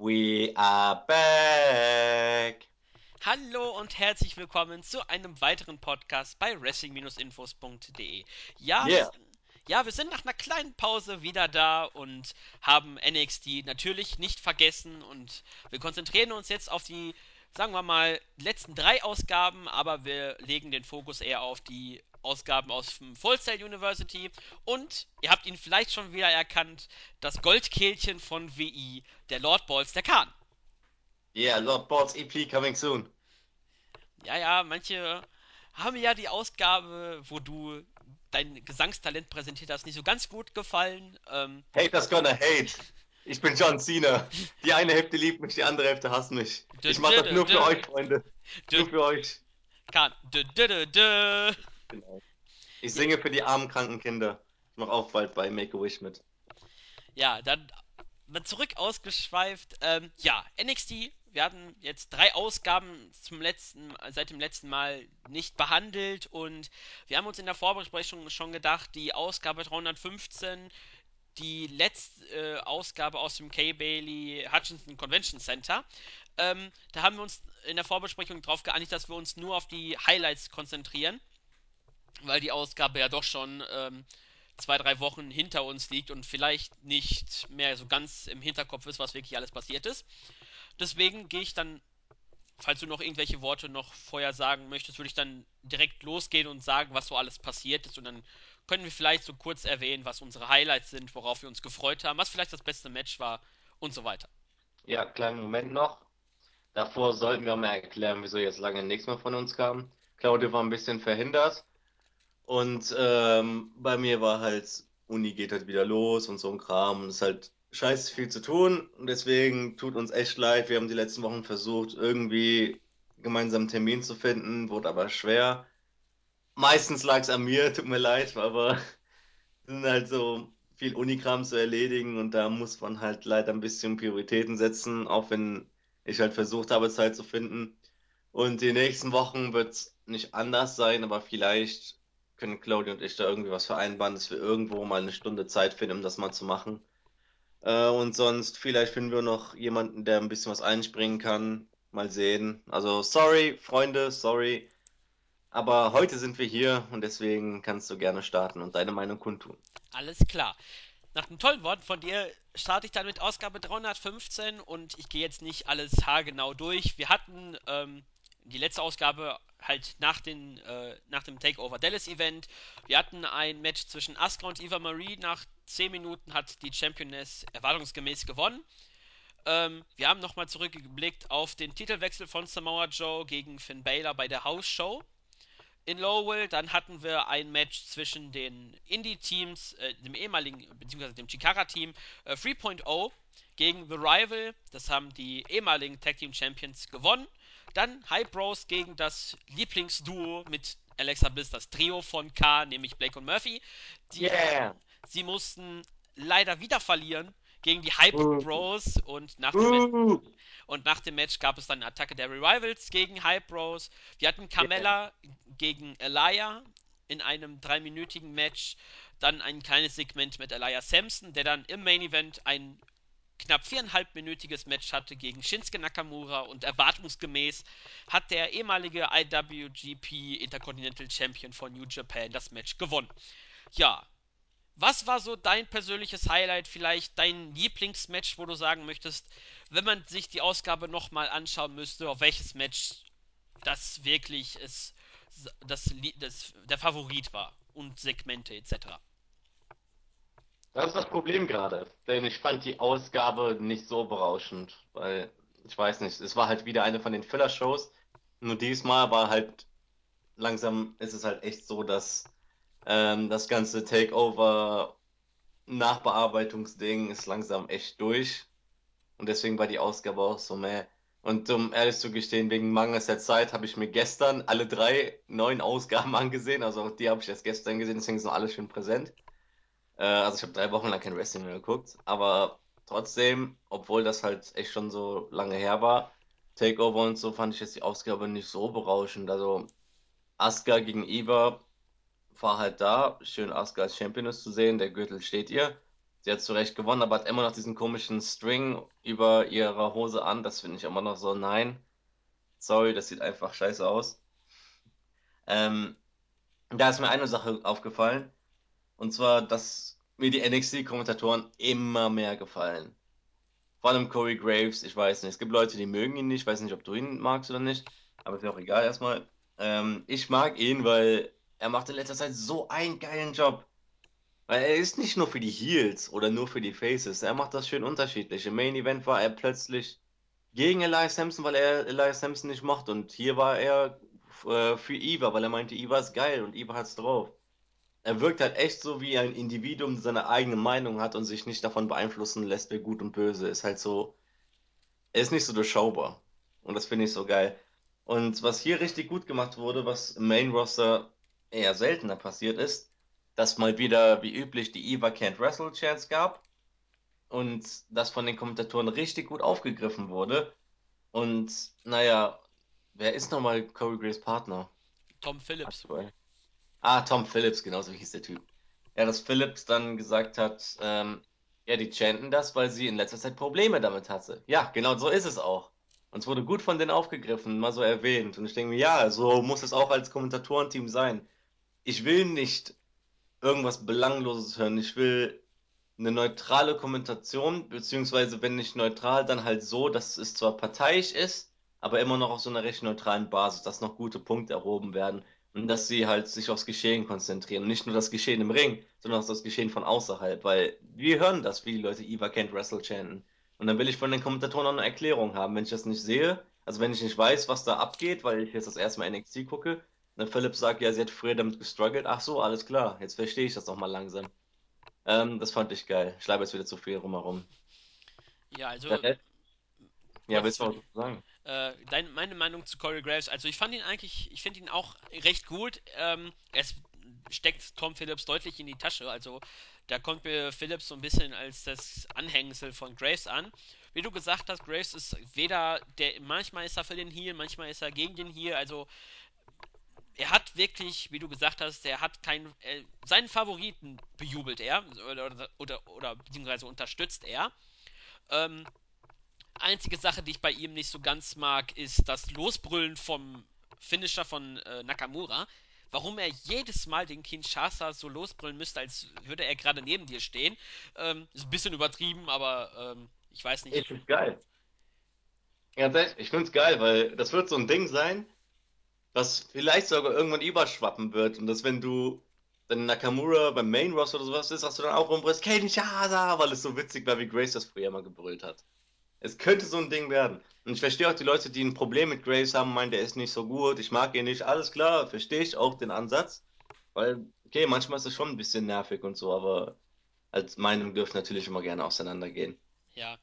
We are back. Hallo und herzlich willkommen zu einem weiteren Podcast bei wrestling-infos.de. Ja, wir, Yeah. ja, wir sind nach einer kleinen Pause wieder da und haben NXT natürlich nicht vergessen und wir konzentrieren uns jetzt auf die, sagen wir mal, letzten drei Ausgaben, aber wir legen den Fokus eher auf die Ausgaben aus dem Full Sail University und ihr habt ihn vielleicht schon wieder erkannt, das Goldkehlchen von WI, der Lord Balls, der Khan. Yeah, Lord Balls EP coming soon. Ja, ja, manche haben ja die Ausgabe, wo du dein Gesangstalent präsentiert hast, nicht so ganz gut gefallen. Ähm, Haters gonna hate. Ich bin John Cena. Die eine Hälfte liebt mich, die andere Hälfte hasst mich. Ich mache das nur für euch, Freunde. Nur für euch. Kahn. Genau. Ich singe für die armen, kranken Kinder. Ich mache auch bald bei Make-A-Wish mit. Ja, dann mal zurück ausgeschweift. Ähm, ja, NXT. Wir hatten jetzt drei Ausgaben zum letzten, seit dem letzten Mal nicht behandelt und wir haben uns in der Vorbesprechung schon gedacht, die Ausgabe 315 die letzte äh, Ausgabe aus dem K. Bailey Hutchinson Convention Center. Ähm, da haben wir uns in der Vorbesprechung darauf geeinigt, dass wir uns nur auf die Highlights konzentrieren, weil die Ausgabe ja doch schon ähm, zwei, drei Wochen hinter uns liegt und vielleicht nicht mehr so ganz im Hinterkopf ist, was wirklich alles passiert ist. Deswegen gehe ich dann, falls du noch irgendwelche Worte noch vorher sagen möchtest, würde ich dann direkt losgehen und sagen, was so alles passiert ist und dann können wir vielleicht so kurz erwähnen, was unsere Highlights sind, worauf wir uns gefreut haben, was vielleicht das beste Match war und so weiter. Ja, kleinen Moment noch. Davor sollten wir mal erklären, wieso jetzt lange nichts mehr von uns kam. Claudio war ein bisschen verhindert. Und ähm, bei mir war halt, Uni geht halt wieder los und so ein Kram. Und es ist halt scheiße viel zu tun. Und deswegen tut uns echt leid. Wir haben die letzten Wochen versucht, irgendwie gemeinsam einen Termin zu finden, wurde aber schwer. Meistens lag es an mir, tut mir leid, aber sind halt so viel Unikram zu erledigen und da muss man halt leider ein bisschen Prioritäten setzen, auch wenn ich halt versucht habe, Zeit zu finden. Und die nächsten Wochen wird es nicht anders sein, aber vielleicht können Claudia und ich da irgendwie was vereinbaren, dass wir irgendwo mal eine Stunde Zeit finden, um das mal zu machen. Äh, und sonst, vielleicht finden wir noch jemanden, der ein bisschen was einspringen kann. Mal sehen. Also, sorry, Freunde, sorry. Aber heute sind wir hier und deswegen kannst du gerne starten und deine Meinung kundtun. Alles klar. Nach den tollen Worten von dir starte ich dann mit Ausgabe 315 und ich gehe jetzt nicht alles haargenau durch. Wir hatten ähm, die letzte Ausgabe halt nach, den, äh, nach dem Takeover Dallas Event. Wir hatten ein Match zwischen Asuka und Eva Marie. Nach 10 Minuten hat die Championess erwartungsgemäß gewonnen. Ähm, wir haben nochmal zurückgeblickt auf den Titelwechsel von Samoa Joe gegen Finn Balor bei der House Show in Lowell. Dann hatten wir ein Match zwischen den Indie-Teams, äh, dem ehemaligen, beziehungsweise dem Chikara-Team äh, 3.0 gegen The Rival. Das haben die ehemaligen Tag Team Champions gewonnen. Dann Hype Bros gegen das Lieblingsduo mit Alexa Bliss, das Trio von K, nämlich Blake und Murphy. Die, Yeah! Sie mussten leider wieder verlieren gegen die Hype Uh. Bros und nach dem Match Uh, und nach dem Match gab es dann eine Attacke der Revivals gegen Hype Bros. Wir hatten Carmella gegen Elia in einem dreiminütigen Match. Dann ein kleines Segment mit Elia Sampson, der dann im Main Event ein knapp viereinhalbminütiges Match hatte gegen Shinsuke Nakamura und erwartungsgemäß hat der ehemalige IWGP Intercontinental Champion von New Japan das Match gewonnen. Ja, was war so dein persönliches Highlight, vielleicht dein Lieblingsmatch, wo du sagen möchtest, wenn man sich die Ausgabe nochmal anschauen müsste, auf welches Match das wirklich ist, das, das, der Favorit war und Segmente etc. Das ist das Problem gerade, denn ich fand die Ausgabe nicht so berauschend, weil ich weiß nicht, es war halt wieder eine von den Filler-Shows. Nur diesmal war halt langsam ist es halt echt so, dass ähm, das ganze Takeover Nachbearbeitungsding ist langsam echt durch und deswegen war die Ausgabe auch so meh. Und um ehrlich zu gestehen, wegen Mangels der Zeit habe ich mir gestern alle drei neuen Ausgaben angesehen, also auch die habe ich erst gestern gesehen, deswegen sind alle schön präsent. Äh, also ich habe drei Wochen lang kein Wrestling mehr geguckt, aber trotzdem, obwohl das halt echt schon so lange her war, Takeover und so, fand ich jetzt die Ausgabe nicht so berauschend. Also Asuka gegen Eva war halt da, schön Asuka als Championess zu sehen, der Gürtel steht ihr. Sie hat zu Recht gewonnen, aber hat immer noch diesen komischen String über ihrer Hose an. Das finde ich immer noch so, nein. Sorry, das sieht einfach scheiße aus. Ähm, da ist mir eine Sache aufgefallen. Und zwar, dass mir die NXT-Kommentatoren immer mehr gefallen. Vor allem Corey Graves, ich weiß nicht. Es gibt Leute, die mögen ihn nicht. Ich weiß nicht, ob du ihn magst oder nicht. Aber ist mir auch egal erstmal. Ähm, ich mag ihn, weil er macht in letzter Zeit so einen geilen Job. Weil er ist nicht nur für die Heels oder nur für die Faces. Er macht das schön unterschiedlich. Im Main Event war er plötzlich gegen Elias Sampson, weil er Elias Sampson nicht mochte. Und hier war er äh, für Eva, weil er meinte, Eva ist geil und Eva hat's drauf. Er wirkt halt echt so wie ein Individuum, das seine eigene Meinung hat und sich nicht davon beeinflussen lässt, wer gut und böse ist. Halt so, er ist nicht so durchschaubar. Und das finde ich so geil. Und was hier richtig gut gemacht wurde, was im Main Roster eher seltener passiert ist, dass mal wieder wie üblich die Eva Can't Wrestle Chance gab und das von den Kommentatoren richtig gut aufgegriffen wurde. Und naja, wer ist nochmal Corey Graves Partner Tom Phillips. aktuell? Ah, Tom Phillips, genauso hieß der Typ. Ja, dass Phillips dann gesagt hat, ähm, ja, die chanten das, weil sie in letzter Zeit Probleme damit hatte. Ja, genau so ist es auch. Und es wurde gut von denen aufgegriffen, mal so erwähnt. Und ich denke mir, ja, so muss es auch als Kommentatorenteam sein. Ich will nicht irgendwas Belangloses hören. Ich will eine neutrale Kommentation, beziehungsweise wenn nicht neutral, dann halt so, dass es zwar parteiisch ist, aber immer noch auf so einer recht neutralen Basis, dass noch gute Punkte erhoben werden und dass sie halt sich aufs Geschehen konzentrieren. Und nicht nur das Geschehen im Ring, sondern auch das Geschehen von außerhalb, weil wir hören das, wie die Leute Eva Can't Wrestle chanten. Und dann will ich von den Kommentatoren auch eine Erklärung haben. Wenn ich das nicht sehe, also wenn ich nicht weiß, was da abgeht, weil ich jetzt das erste Mal NXT gucke, dann Philipp sagt, ja, sie hat früher damit gestruggelt. Ach so, alles klar, jetzt verstehe ich das noch mal langsam. Ähm, das fand ich geil. Ich schreibe jetzt wieder zu viel rumherum. Ja, also ja, willst du was sagen? Äh, dein, meine Meinung zu Corey Graves. Also ich fand ihn eigentlich, ich finde ihn auch recht gut. Ähm, es steckt Tom Phillips deutlich in die Tasche. Also da kommt mir Phillips so ein bisschen als das Anhängsel von Graves an. Wie du gesagt hast, Graves ist weder der, manchmal ist er für den Heal, manchmal ist er gegen den Heal. Also er hat wirklich, wie du gesagt hast, er hat keinen, äh, seinen Favoriten bejubelt er oder, oder, oder, oder beziehungsweise unterstützt er. Ähm, einzige Sache, die ich bei ihm nicht so ganz mag, ist das Losbrüllen vom Finisher von äh, Nakamura. Warum er jedes Mal den Kinshasa so losbrüllen müsste, als würde er gerade neben dir stehen. Ähm, ist ein bisschen übertrieben, aber ähm, ich weiß nicht. Ich find's geil. Ganz ehrlich, ich find's geil, weil das wird so ein Ding sein, was vielleicht sogar irgendwann überschwappen wird. Und dass wenn du dann Nakamura beim Main Roster oder sowas ist, dass du dann auch rumbrüllst, Kinshasa, weil es so witzig war, wie Grace das früher mal gebrüllt hat. Es könnte so ein Ding werden. Und ich verstehe auch die Leute, die ein Problem mit Graves haben, meinen, der ist nicht so gut, ich mag ihn nicht. Alles klar, verstehe ich auch den Ansatz. Weil, okay, manchmal ist es schon ein bisschen nervig und so, aber als Meinung dürfen natürlich immer gerne auseinandergehen. Ja,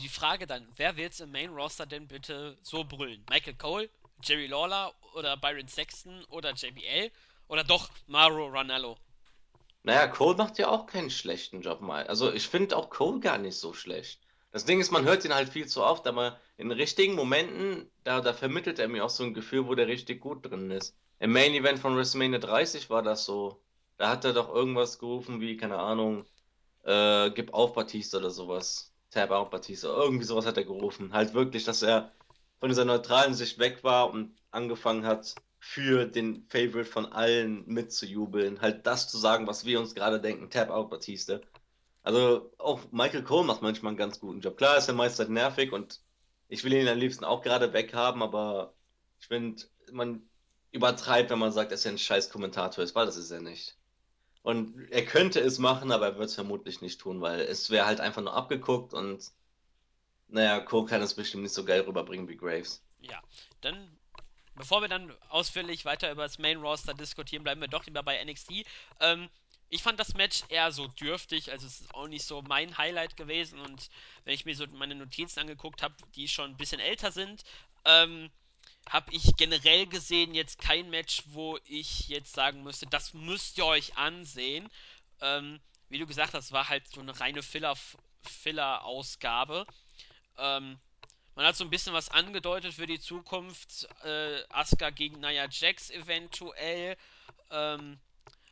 die Frage dann, wer wird's im Main Roster denn bitte so brüllen? Michael Cole, Jerry Lawler oder Byron Sexton oder JBL? Oder doch Mauro Ranallo? Naja, Cole macht ja auch keinen schlechten Job mal. Also ich finde auch Cole gar nicht so schlecht. Das Ding ist, man hört ihn halt viel zu oft, aber in richtigen Momenten, da, da vermittelt er mir auch so ein Gefühl, wo der richtig gut drin ist. Im Main Event von WrestleMania 30 war das so. Da hat er doch irgendwas gerufen wie, keine Ahnung, äh, gib auf Batista oder sowas. Tab out Batista. Irgendwie sowas hat er gerufen. Halt wirklich, dass er von dieser neutralen Sicht weg war und angefangen hat, für den Favorite von allen mitzujubeln. Halt das zu sagen, was wir uns gerade denken. Tab out Batista. Also auch Michael Cole macht manchmal einen ganz guten Job. Klar ist er meist halt nervig und ich will ihn am liebsten auch gerade weghaben, aber ich finde, man übertreibt, wenn man sagt, dass er ein scheiß Kommentator ist, weil das ist er nicht. Und er könnte es machen, aber er wird es vermutlich nicht tun, weil es wäre halt einfach nur abgeguckt und naja, Cole kann es bestimmt nicht so geil rüberbringen wie Graves. Ja, dann, bevor wir dann ausführlich weiter über das Main Roster diskutieren, bleiben wir doch lieber bei NXT. Ähm, ich fand das Match eher so dürftig, also es ist auch nicht so mein Highlight gewesen und wenn ich mir so meine Notizen angeguckt habe, die schon ein bisschen älter sind, ähm, habe ich generell gesehen jetzt kein Match, wo ich jetzt sagen müsste, das müsst ihr euch ansehen. Ähm, wie du gesagt hast, war halt so eine reine Filler, Filler-Ausgabe. Ähm, man hat so ein bisschen was angedeutet für die Zukunft. Äh, Asuka gegen Nia Jax eventuell. Ähm,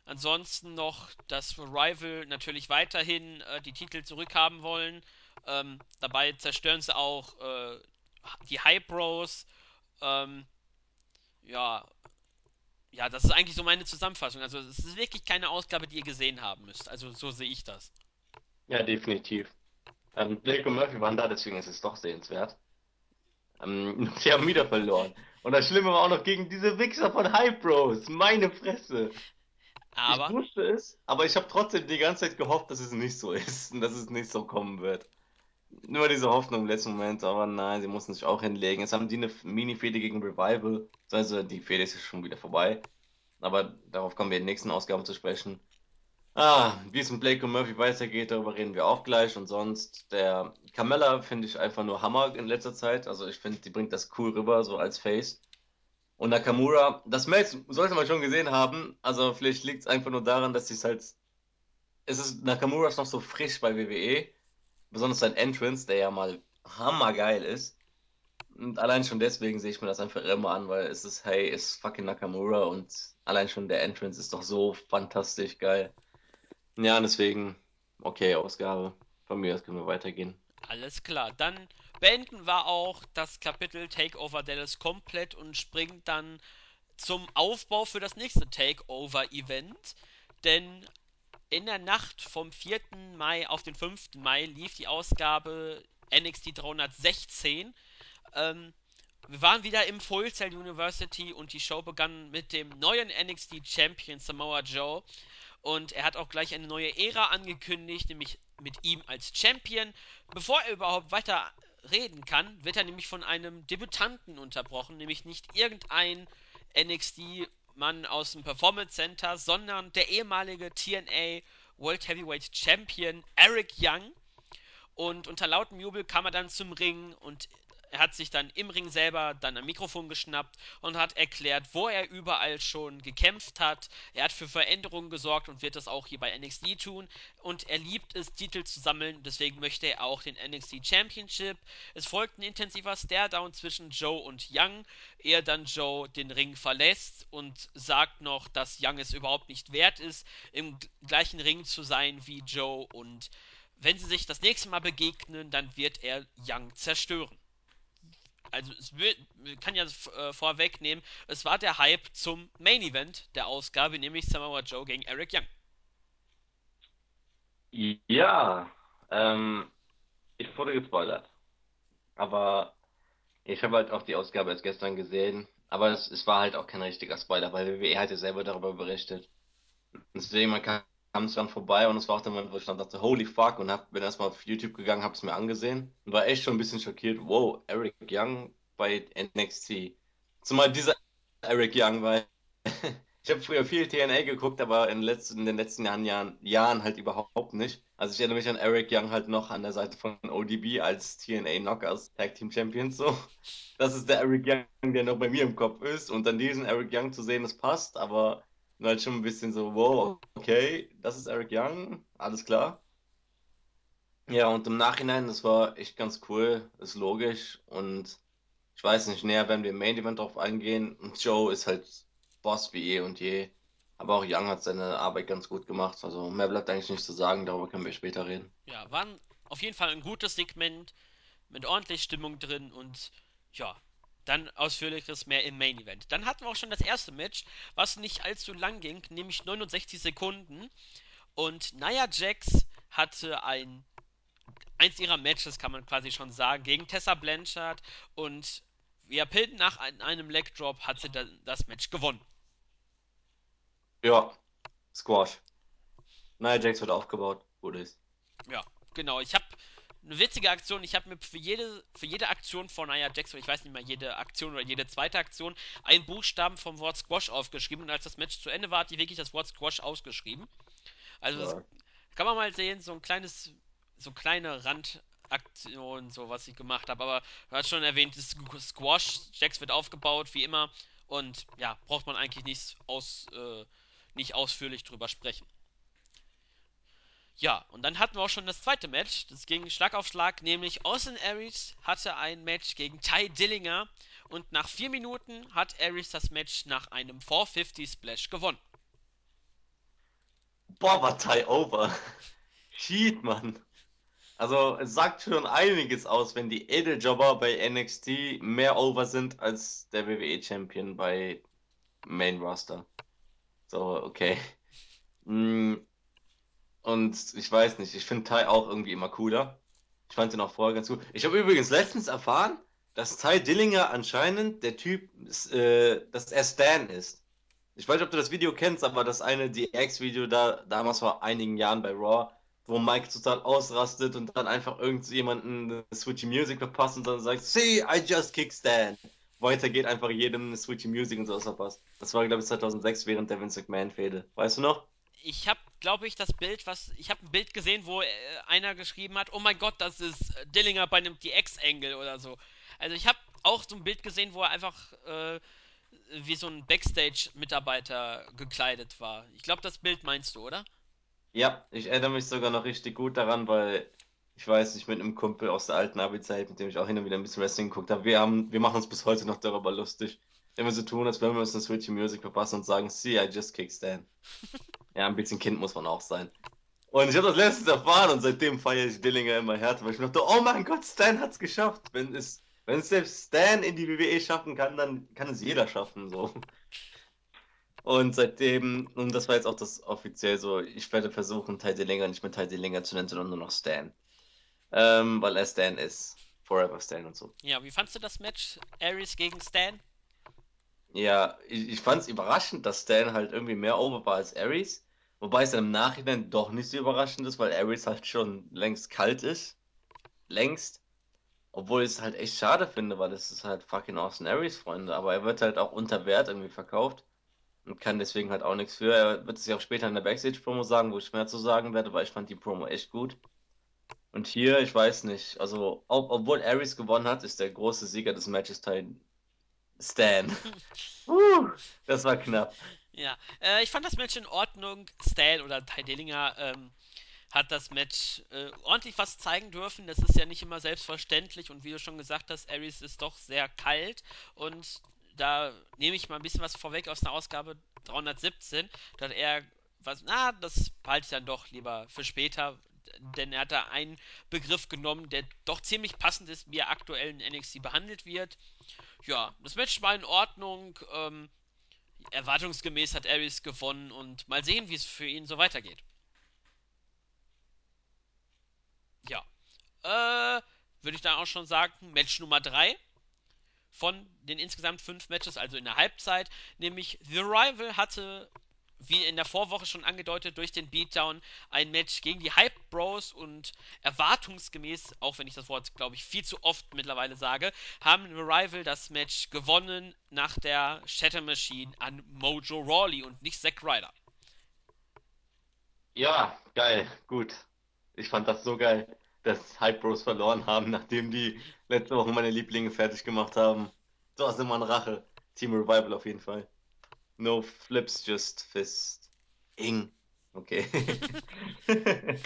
Ansonsten noch, dass Rival natürlich weiterhin äh, die Titel zurückhaben wollen. Ähm, dabei zerstören sie auch äh, die Hype Bros. Ähm, ja, ja, das ist eigentlich so meine Zusammenfassung. Also es ist wirklich keine Ausgabe, die ihr gesehen haben müsst. Also so sehe ich das. Ja, definitiv. Ähm, Blake und Murphy waren da, deswegen ist es doch sehenswert. Ähm, die haben wieder verloren. Und das Schlimme war auch noch gegen diese Wichser von Hype Bros. Meine Fresse. Ich Aber, wusste es, aber ich habe trotzdem die ganze Zeit gehofft, dass es nicht so ist und dass es nicht so kommen wird. Nur diese Hoffnung im letzten Moment, aber nein, sie mussten sich auch hinlegen. Jetzt haben die eine Mini-Fehde gegen Revival. Also die Fehde ist schon wieder vorbei. Aber darauf kommen wir in den nächsten Ausgaben zu sprechen. Ah, wie es mit Blake und Murphy weitergeht, darüber reden wir auch gleich. Und sonst, der Carmella finde ich einfach nur Hammer in letzter Zeit. Also ich finde, die bringt das cool rüber, so als Face. Und Nakamura, das Match sollte man schon gesehen haben. Also vielleicht liegt es einfach nur daran, dass es halt. Es ist Nakamura ist noch so frisch bei WWE. Besonders sein Entrance, der ja mal hammergeil ist. Und allein schon deswegen sehe ich mir das einfach immer an, weil es ist, hey, ist fucking Nakamura und allein schon der Entrance ist doch so fantastisch geil. Ja, deswegen, okay, Ausgabe. Von mir aus können wir weitergehen. alles klar. Dann beenden wir auch das Kapitel Takeover Dallas komplett und springen dann zum Aufbau für das nächste Takeover-Event. Denn in der Nacht vom 4. Mai auf den 5. Mai lief die Ausgabe NXT 316. Ähm, wir waren wieder im Full Sail University und die Show begann mit dem neuen NXT Champion Samoa Joe. Und er hat auch gleich eine neue Ära angekündigt, nämlich mit ihm als Champion. Bevor er überhaupt weiter reden kann, wird er nämlich von einem Debütanten unterbrochen, nämlich nicht irgendein NXT-Mann aus dem Performance Center, sondern der ehemalige TNA World Heavyweight Champion Eric Young. Und unter lautem Jubel kam er dann zum Ring und er hat sich dann im Ring selber dann ein Mikrofon geschnappt und hat erklärt, wo er überall schon gekämpft hat. Er hat für Veränderungen gesorgt und wird das auch hier bei NXT tun. Und er liebt es, Titel zu sammeln. Deswegen möchte er auch den NXT Championship. Es folgt ein intensiver Staredown zwischen Joe und Young, ehe dann Joe den Ring verlässt und sagt noch, dass Young es überhaupt nicht wert ist, im gleichen Ring zu sein wie Joe. Und wenn sie sich das nächste Mal begegnen, dann wird er Young zerstören also es wird, kann ja äh, vorwegnehmen, es war der Hype zum Main Event der Ausgabe, nämlich Samoa Joe gegen Eric Young. Ja, ähm, ich wurde gespoilert. Aber ich habe halt auch die Ausgabe erst gestern gesehen. Aber es, es war halt auch kein richtiger Spoiler, weil WWE hat ja selber darüber berichtet. Deswegen, man kam es dran vorbei und es war auch der Moment, wo ich dann dachte, holy fuck, und hab, bin erstmal auf YouTube gegangen, hab's mir angesehen und war echt schon ein bisschen schockiert. Wow, Eric Young bei NXT. Zumal dieser Eric Young, weil ich habe früher viel TNA geguckt, aber in, letzten, in den letzten Jahren, Jahren, Jahren halt überhaupt nicht. Also ich erinnere mich an Eric Young halt noch an der Seite von ODB als TNA Knockers Tag Team Champions so. Das ist der Eric Young, der noch bei mir im Kopf ist. Und dann diesen Eric Young zu sehen, das passt, aber halt schon ein bisschen so, wow, okay, das ist Eric Young, alles klar. Ja, und im Nachhinein, das war echt ganz cool, ist logisch und ich weiß nicht, näher werden wir im Main Event drauf eingehen. Und Joe ist halt Boss wie eh und je. Aber auch Young hat seine Arbeit ganz gut gemacht. Also mehr bleibt eigentlich nicht zu sagen, darüber können wir später reden. Ja, war auf jeden Fall ein gutes Segment mit ordentlich Stimmung drin und ja, dann ausführliches mehr im Main Event. Dann hatten wir auch schon das erste Match, was nicht allzu lang ging, nämlich 69 Sekunden. Und Nia Jax hatte ein eins ihrer Matches, kann man quasi schon sagen, gegen Tessa Blanchard und via Pin nach einem Leg Drop hat sie das Match gewonnen. Ja, Squash. Nia Jax wird aufgebaut. Gut ist. Ja, genau. Ich habe eine witzige Aktion. Ich habe mir für jede, für jede Aktion von Nia Jax, ich weiß nicht mehr, jede Aktion oder jede zweite Aktion, einen Buchstaben vom Wort Squash aufgeschrieben. Und als das Match zu Ende war, hat die wirklich das Wort Squash ausgeschrieben. Also, ja. kann man mal sehen, so ein kleines, so kleine Randaktionen, so was ich gemacht habe. Aber du hast schon erwähnt, das Squash, Jax wird aufgebaut, wie immer. Und ja, braucht man eigentlich nicht, aus, äh, nicht ausführlich drüber sprechen. Ja, und dann hatten wir auch schon das zweite Match. Das ging Schlag auf Schlag, nämlich Austin Aries hatte ein Match gegen Ty Dillinger. Und nach vier Minuten hat Aries das Match nach einem 450 Splash gewonnen. Boah, war Ty over. Shit, Mann. Also, es sagt schon einiges aus, wenn die Edeljobber bei NXT mehr over sind als der WWE-Champion bei Main Roster. So, okay. Mm, Und ich weiß nicht, ich finde Ty auch irgendwie immer cooler. Ich fand ihn auch vorher ganz gut. Ich habe übrigens letztens erfahren, dass Ty Dillinger anscheinend der Typ, äh, dass er Stan ist. Ich weiß nicht, ob du das Video kennst, aber das eine DX-Video da damals vor einigen Jahren bei Raw, wo Mike total ausrastet und dann einfach irgendjemanden Switchy Music verpasst und dann sagt, See, I just kick Stan. Weiter geht einfach jedem Switchy Music und sowas verpasst. Das war, glaube ich, 2006 während der Vince McMahon-Fehde. Weißt du noch? Ich habe, glaube ich, das Bild, was. Ich habe ein Bild gesehen, wo äh, einer geschrieben hat: Oh mein Gott, das ist äh, Dillinger bei einem DX-Angle oder so. Also, ich habe auch so ein Bild gesehen, wo er einfach äh, wie so ein Backstage-Mitarbeiter gekleidet war. Ich glaube, das Bild meinst du, oder? Ja, ich erinnere mich sogar noch richtig gut daran, weil ich weiß, ich mit einem Kumpel aus der alten Abi-Zeit, mit dem ich auch hin und wieder ein bisschen Wrestling geguckt habe, wir haben, wir machen uns bis heute noch darüber lustig. Wenn wir so tun, als wenn wir uns eine Switchy Music verpassen und sagen, see, I just kicked Stan. Ja, ein bisschen Kind muss man auch sein. Und ich habe das letztens erfahren und seitdem feiere ich Dillinger immer härter, weil ich mir dachte, oh mein Gott, Stan hat's geschafft. Wenn es, wenn es selbst Stan in die WWE schaffen kann, dann kann es jeder schaffen, so. Und seitdem, und das war jetzt auch das offiziell so, ich werde versuchen, Ty Dillinger nicht mehr Ty Dillinger zu nennen, sondern nur noch Stan. Ähm, weil er Stan ist. Forever Stan und so. Ja, wie fandst du das Match? Aries gegen Stan? Ja, ich, ich fand es überraschend, dass Stan halt irgendwie mehr over war als Ares. Wobei es dann im Nachhinein doch nicht so überraschend ist, weil Ares halt schon längst kalt ist. Längst. Obwohl ich es halt echt schade finde, weil das ist halt fucking Austin Aries, Freunde. Aber er wird halt auch unter Wert irgendwie verkauft. Und kann deswegen halt auch nichts für. Er wird es ja auch später in der Backstage-Promo sagen, wo ich mehr zu sagen werde, weil ich fand die Promo echt gut. Und hier, ich weiß nicht, also, ob, obwohl Aries gewonnen hat, ist der große Sieger des Matches Teil Stan. Uh, das war knapp. Ja, äh, ich fand das Match in Ordnung. Stan oder Ty Dillinger ähm, hat das Match äh, ordentlich was zeigen dürfen. Das ist ja nicht immer selbstverständlich und wie du schon gesagt hast, Aries ist doch sehr kalt und da nehme ich mal ein bisschen was vorweg aus der Ausgabe 317, dass er was, na, das behalte ich dann doch lieber für später, denn er hat da einen Begriff genommen, der doch ziemlich passend ist, wie er aktuell in NXT behandelt wird. Ja, das Match war in Ordnung. Ähm, erwartungsgemäß hat Aries gewonnen und mal sehen, wie es für ihn so weitergeht. Ja. Äh, würde ich dann auch schon sagen, Match Nummer 3 von den insgesamt fünf Matches, also in der Halbzeit, nämlich The Rival hatte, wie in der Vorwoche schon angedeutet, durch den Beatdown ein Match gegen die Hype Bros und erwartungsgemäß, auch wenn ich das Wort, glaube ich, viel zu oft mittlerweile sage, haben The Rival das Match gewonnen nach der Shatter Machine an Mojo Rawley und nicht Zack Ryder. Ja, geil, gut. Ich fand das so geil, dass Hype Bros verloren haben, nachdem die letzte Woche meine Lieblinge fertig gemacht haben. So ist immer ein Rache. Team Revival auf jeden Fall. No flips, just fist. Ing. Okay.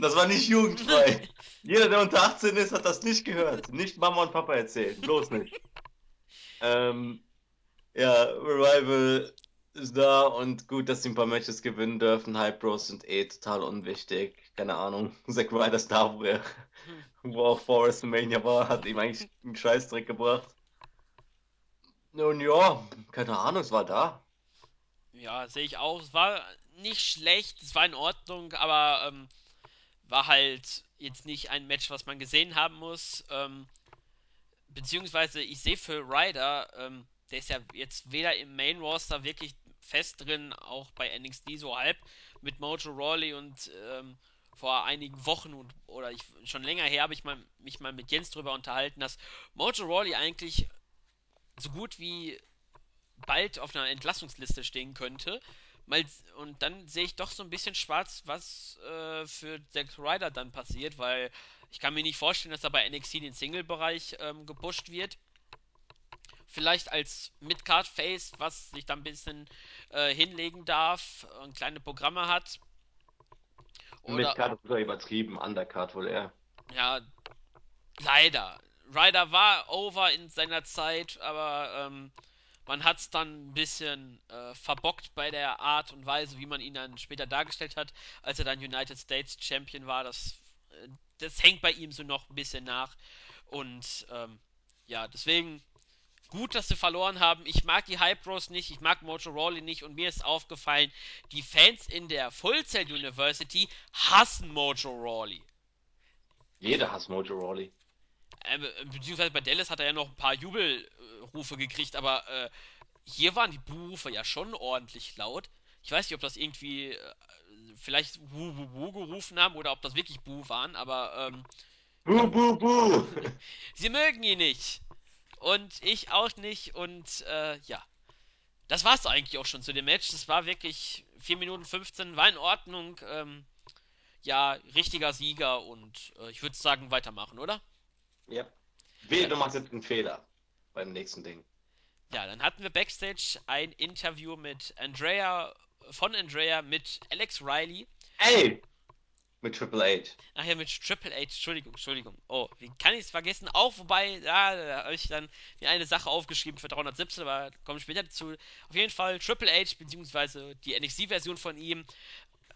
Das war nicht jugendfrei. Jeder, der unter 18 ist, hat das nicht gehört. Nicht Mama und Papa erzählen. Bloß nicht. Ähm, ja, Revival ist da und gut, dass sie ein paar Matches gewinnen dürfen. Hype Bros sind eh total unwichtig. Keine Ahnung. Zack Ryder ist da, wo er, wo auch vor WrestleMania war, hat ihm eigentlich einen Scheißdreck gebracht. Nun ja, keine Ahnung, es war da. Ja, sehe ich auch. Es war nicht schlecht, es war in Ordnung, aber ähm, war halt jetzt nicht ein Match, was man gesehen haben muss. Ähm, beziehungsweise ich sehe für Ryder, ähm, der ist ja jetzt weder im Main Roster wirklich fest drin, auch bei NXT so halb mit Mojo Rawley und ähm, vor einigen Wochen und, oder ich, schon länger her habe ich mal, mich mal mit Jens drüber unterhalten, dass Mojo Rawley eigentlich so gut wie bald auf einer Entlassungsliste stehen könnte. Mal, und dann sehe ich doch so ein bisschen schwarz, was äh, für Zack Ryder dann passiert, weil ich kann mir nicht vorstellen, dass er bei NXT den Single-Bereich ähm, gepusht wird. Vielleicht als Midcard-Face, was sich dann ein bisschen äh, hinlegen darf und kleine Programme hat. Mit Oder, Card ist sogar übertrieben, Undercard wohl eher. ja, leider. Ryder war over in seiner Zeit, aber ähm, Man hat es dann ein bisschen äh, verbockt bei der Art und Weise, wie man ihn dann später dargestellt hat, als er dann United States Champion war. Das, äh, das hängt bei ihm so noch ein bisschen nach. Und ähm, ja, deswegen gut, dass sie verloren haben. Ich mag die Hype Bros nicht, ich mag Mojo Rawley nicht und mir ist aufgefallen, die Fans in der Full Sail University hassen Mojo Rawley. Jeder hasst Mojo Rawley. Äh, beziehungsweise bei Dallas hat er ja noch ein paar Jubelrufe gekriegt, aber äh, hier waren die Buhrufe ja schon ordentlich laut. Ich weiß nicht, ob das irgendwie äh, vielleicht Wu Wu Wu gerufen haben oder ob das wirklich Buh waren, aber ähm, Buh, buh, buh. sie mögen ihn nicht. Und ich auch nicht. Und äh, ja, das war es eigentlich auch schon zu dem Match. Das war wirklich 4 Minuten 15, war in Ordnung. Ähm, ja, richtiger Sieger und äh, ich würde sagen, weitermachen, oder? Ja. Wehe, du machst jetzt einen Fehler beim nächsten Ding. Ja, dann hatten wir backstage ein Interview mit Andrea, von Andrea mit Alex Riley. Ey! Mit Triple H. Ach ja, mit Triple H, Entschuldigung, Entschuldigung. Oh, wie kann ich es vergessen? Auch, wobei, ja, da habe ich dann mir eine Sache aufgeschrieben für 317, aber kommen später dazu. Auf jeden Fall Triple H, beziehungsweise die NXT-Version von ihm,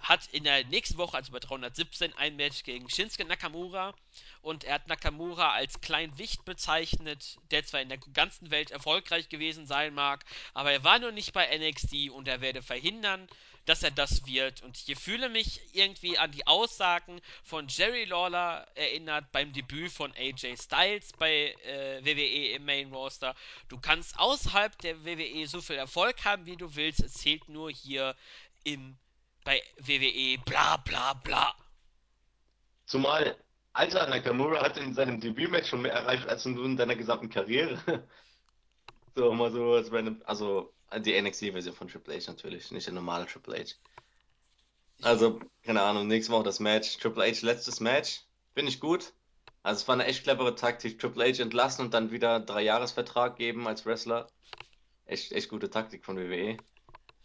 hat in der nächsten Woche, also bei 317, ein Match gegen Shinsuke Nakamura. Und er hat Nakamura als Kleinwicht bezeichnet, der zwar in der ganzen Welt erfolgreich gewesen sein mag, aber er war nur nicht bei NXT und er werde verhindern, dass er das wird. Und ich fühle mich irgendwie an die Aussagen von Jerry Lawler erinnert beim Debüt von AJ Styles bei äh, WWE im Main Roster. Du kannst außerhalb der WWE so viel Erfolg haben, wie du willst. Es zählt nur hier im bei WWE, bla bla bla. Zumal, Alter, Nakamura hat in seinem Debütmatch schon mehr erreicht als in deiner gesamten Karriere. So, mal so als random. Also, die NXT-Version von Triple H natürlich, nicht der normale Triple H. Also, keine Ahnung, nächste Woche das Match. Triple H, letztes Match. Finde ich gut. Also, es war eine echt clevere Taktik. Triple H entlassen und dann wieder drei Jahresvertrag geben als Wrestler. Echt, echt gute Taktik von WWE.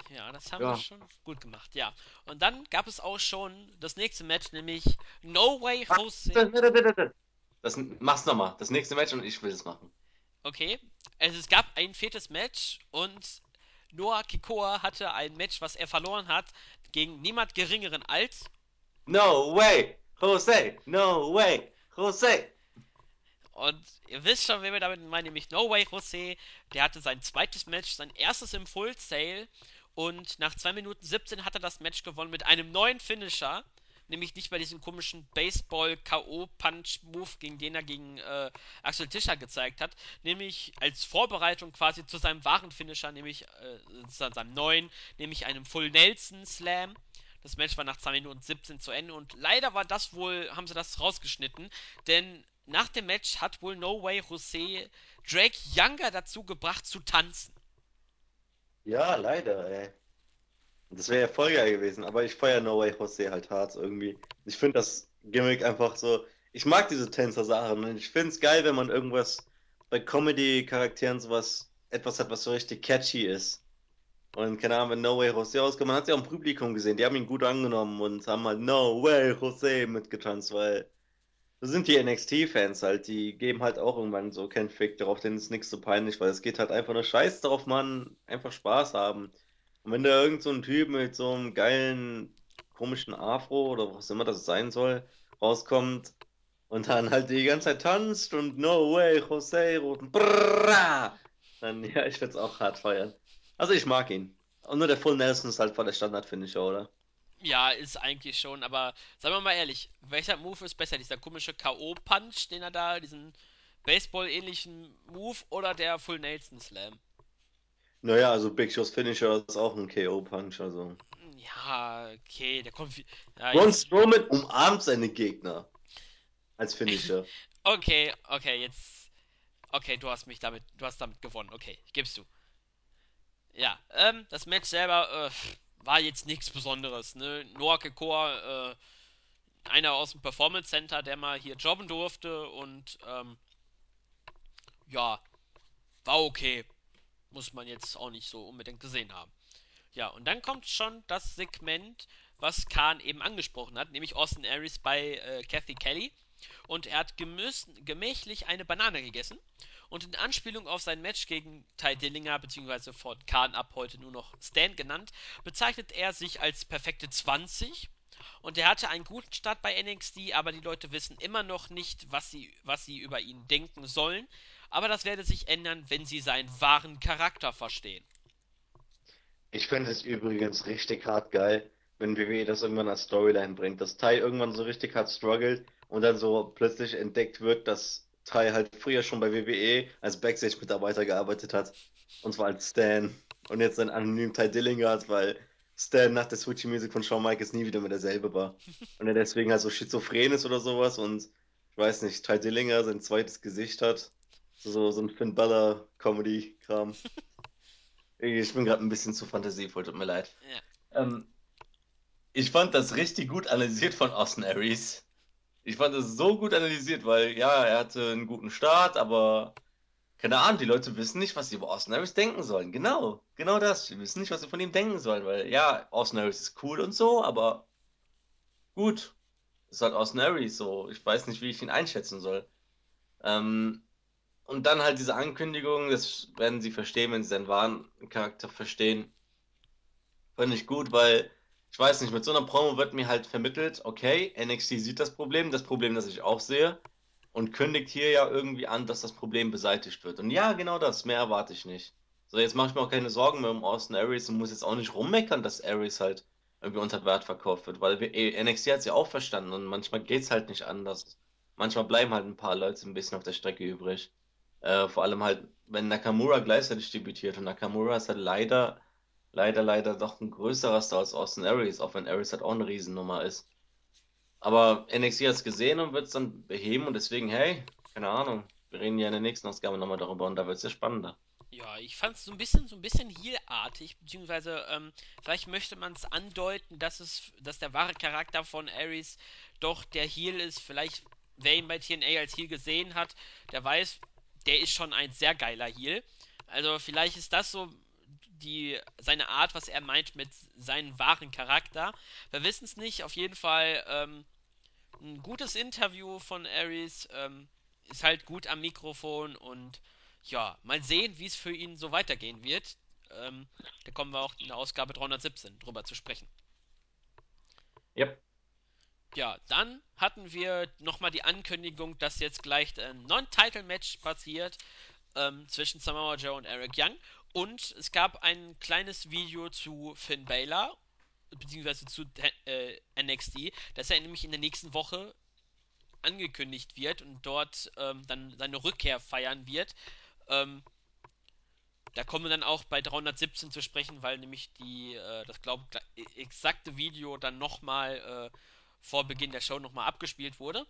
Ja, das haben Ja. wir schon gut gemacht, ja. Und dann gab es auch schon das nächste Match, nämlich No Way Jose. Das, mach's nochmal. Das nächste Match und ich will es machen. Okay, also es gab ein viertes Match und Noah Kikoa hatte ein Match, was er verloren hat, gegen niemand geringeren als No way! Jose! No way! Jose! Und ihr wisst schon, wen wir damit meinen, nämlich No Way Jose. Der hatte sein zweites Match, sein erstes im Full Sail. Und nach 2 Minuten 17 hat er das Match gewonnen mit einem neuen Finisher. Nämlich nicht bei diesem komischen Baseball-K.O.-Punch-Move, gegen den er gegen äh, Axel Tischer gezeigt hat. Nämlich als Vorbereitung quasi zu seinem wahren Finisher, nämlich äh, seinem neuen, nämlich einem Full Nelson Slam. Das Match war nach 2 Minuten 17 zu Ende und leider war das wohl, haben sie das rausgeschnitten, denn nach dem Match hat wohl No Way Jose Drake Younger dazu gebracht zu tanzen. Ja, leider, ey. Das wäre ja voll geil gewesen, aber ich feiere No Way Jose halt hart irgendwie. Ich finde das Gimmick einfach so. Ich mag diese Tänzer-Sachen und ich finde es geil, wenn man irgendwas bei Comedy-Charakteren sowas, etwas hat, was so richtig catchy ist. Und keine Ahnung, wenn No Way Jose rauskommt, man hat ja auch im Publikum gesehen, die haben ihn gut angenommen und haben halt No Way Jose mitgetanzt, weil so sind die NXT-Fans halt, die geben halt auch irgendwann so keinen Fick darauf, denen ist nichts so peinlich, weil es geht halt einfach nur Scheiß darauf, Mann, einfach Spaß haben. Und wenn da irgend so ein Typ mit so einem geilen, komischen Afro oder was immer das sein soll, rauskommt und dann halt die ganze Zeit tanzt und No way, Jose rufen, brrrra, dann ja, ich würde es auch hart feiern. Also ich mag ihn. Und nur der Full Nelson ist halt voll der Standard-Finisher, oder? Ja, ist eigentlich schon, aber sagen wir mal ehrlich, welcher Move ist besser? Dieser komische K.O.-Punch, den er da, diesen Baseball-ähnlichen Move oder der Full Nelson Slam? Naja, also Big Show's Finisher ist auch ein KO-Punch, also. Ja, okay, der kommt. wie- Ja, jetzt, Strowman umarmt seine Gegner als Finisher. okay, okay, jetzt. Okay, du hast mich damit, du hast damit gewonnen. Okay, gibst du. Ja, ähm, das Match selber äh, war jetzt nichts Besonderes, ne? Noah Kekor, äh, einer aus dem Performance Center, der mal hier jobben durfte und ähm, ja, war okay. Muss man jetzt auch nicht so unbedingt gesehen haben. Ja, und dann kommt schon das Segment, was Khan eben angesprochen hat, nämlich Austin Aries bei äh, Kathy Kelly. und er hat gemächlich eine Banane gegessen. Und in Anspielung auf sein Match gegen Ty Dillinger, beziehungsweise von Kahn ab heute nur noch Stan genannt, bezeichnet er sich als perfekte 20. Und er hatte einen guten Start bei NXT, aber die Leute wissen immer noch nicht, was sie, was sie über ihn denken sollen. Aber das werde sich ändern, wenn sie seinen wahren Charakter verstehen. Ich finde es übrigens richtig hart geil, wenn WWE das irgendwann als Storyline bringt, dass Ty irgendwann so richtig hart struggelt und dann so plötzlich entdeckt wird, dass Ty halt früher schon bei WWE als Backstage-Mitarbeiter gearbeitet hat. Und zwar als Stan. Und jetzt einen anonymen Ty Dillinger hat, weil Stan nach der Switchy Music von Shawn Michaels nie wieder mehr derselbe war. Und er deswegen halt so schizophren ist oder sowas und ich weiß nicht, Ty Dillinger sein zweites Gesicht hat. So, so ein Finn Balor Comedy-Kram. Ich bin gerade ein bisschen zu fantasievoll, tut mir leid. Ja. Ähm, ich fand das richtig gut analysiert von Austin Aries. Ich fand das so gut analysiert, weil ja, er hatte einen guten Start, aber keine Ahnung, die Leute wissen nicht, was sie über Austin Aries denken sollen. Genau, genau das. Sie wissen nicht, was sie von ihm denken sollen, weil ja, Austin Aries ist cool und so, aber gut, ist halt Austin Aries so. Ich weiß nicht, wie ich ihn einschätzen soll. Ähm, und dann halt diese Ankündigung, das werden sie verstehen, wenn sie seinen wahren Charakter verstehen. Fand ich gut, weil ich weiß nicht, mit so einer Promo wird mir halt vermittelt, okay, NXT sieht das Problem, das Problem, das ich auch sehe, und kündigt hier ja irgendwie an, dass das Problem beseitigt wird. Und ja, genau das, mehr erwarte ich nicht. So, jetzt mache ich mir auch keine Sorgen mehr um Austin Aries und muss jetzt auch nicht rummeckern, dass Aries halt irgendwie unter Wert verkauft wird, weil wir, eh, NXT hat es ja auch verstanden und manchmal geht es halt nicht anders. Manchmal bleiben halt ein paar Leute ein bisschen auf der Strecke übrig. Äh, vor allem halt, wenn Nakamura gleichzeitig debütiert und Nakamura ist halt leider leider, leider doch ein größerer Star als Austin Aries, auch wenn Aries halt auch eine Riesennummer ist. Aber NXT hat es gesehen und wird es dann beheben und deswegen, hey, keine Ahnung. Wir reden ja in der nächsten Ausgabe nochmal darüber und da wird es ja spannender. Ja, ich fand es so ein bisschen, so ein bisschen Heel-artig, beziehungsweise ähm, vielleicht möchte man es andeuten, dass es, dass der wahre Charakter von Ares doch der Heel ist. Vielleicht, wer ihn bei TNA als Heel gesehen hat, der weiß, der ist schon ein sehr geiler Heel. Also vielleicht ist das so die, seine Art, was er meint mit seinem wahren Charakter. Wir wissen es nicht. Auf jeden Fall ähm, ein gutes Interview von Ares. Ähm, ist halt gut am Mikrofon und ja, mal sehen, wie es für ihn so weitergehen wird. Ähm, da kommen wir auch in der Ausgabe 317 drüber zu sprechen. Yep. Ja, dann hatten wir nochmal die Ankündigung, dass jetzt gleich ein Non-Title-Match passiert ähm, zwischen Samoa Joe und Eric Young. Und es gab ein kleines Video zu Finn Balor, beziehungsweise zu äh, NXT, dass er nämlich in der nächsten Woche angekündigt wird und dort ähm, dann seine Rückkehr feiern wird. Ähm, da kommen wir dann auch bei 317 zu sprechen, weil nämlich die, äh, das glaube ich, exakte Video dann nochmal äh, vor Beginn der Show nochmal abgespielt wurde.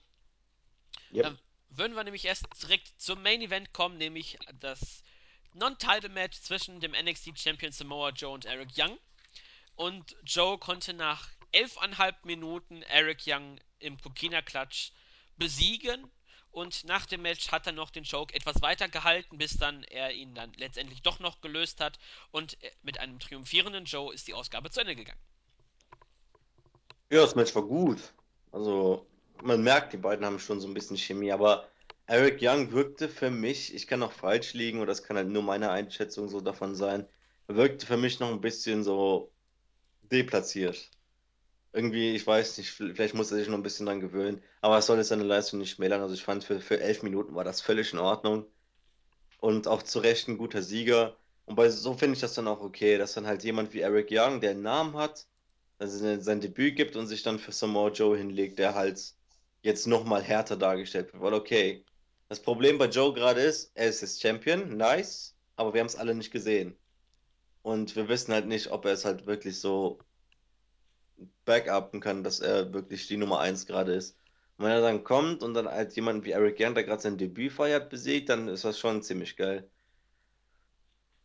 Yep. Dann würden wir nämlich erst direkt zum Main Event kommen, nämlich das Non-Title-Match zwischen dem NXT-Champion Samoa Joe und Eric Young. Und Joe konnte nach 11,5 Minuten Eric Young im Kokina-Klatsch besiegen. Und nach dem Match hat er noch den Choke etwas weiter gehalten, bis dann er ihn dann letztendlich doch noch gelöst hat. Und mit einem triumphierenden Joe ist die Ausgabe zu Ende gegangen. Ja, das Match war gut. Also, man merkt, die beiden haben schon so ein bisschen Chemie, aber Eric Young wirkte für mich, ich kann auch falsch liegen oder das kann halt nur meine Einschätzung so davon sein, wirkte für mich noch ein bisschen so deplatziert. Irgendwie, ich weiß nicht, vielleicht muss er sich noch ein bisschen dran gewöhnen, aber es soll jetzt seine Leistung nicht schmälern. Also ich fand, für, für elf Minuten war das völlig in Ordnung und auch zu Recht ein guter Sieger. Und bei so finde ich das dann auch okay, dass dann halt jemand wie Eric Young, der einen Namen hat, also sein Debüt gibt und sich dann für Samoa Joe hinlegt, der halt jetzt nochmal härter dargestellt wird. Weil okay, das Problem bei Joe gerade ist, er ist jetzt Champion, nice, aber wir haben es alle nicht gesehen. Und wir wissen halt nicht, ob er es halt wirklich so backupen kann, dass er wirklich die Nummer 1 gerade ist. Und wenn er dann kommt und dann halt jemanden wie Eric Young, der gerade sein Debüt feiert, besiegt, dann ist das schon ziemlich geil.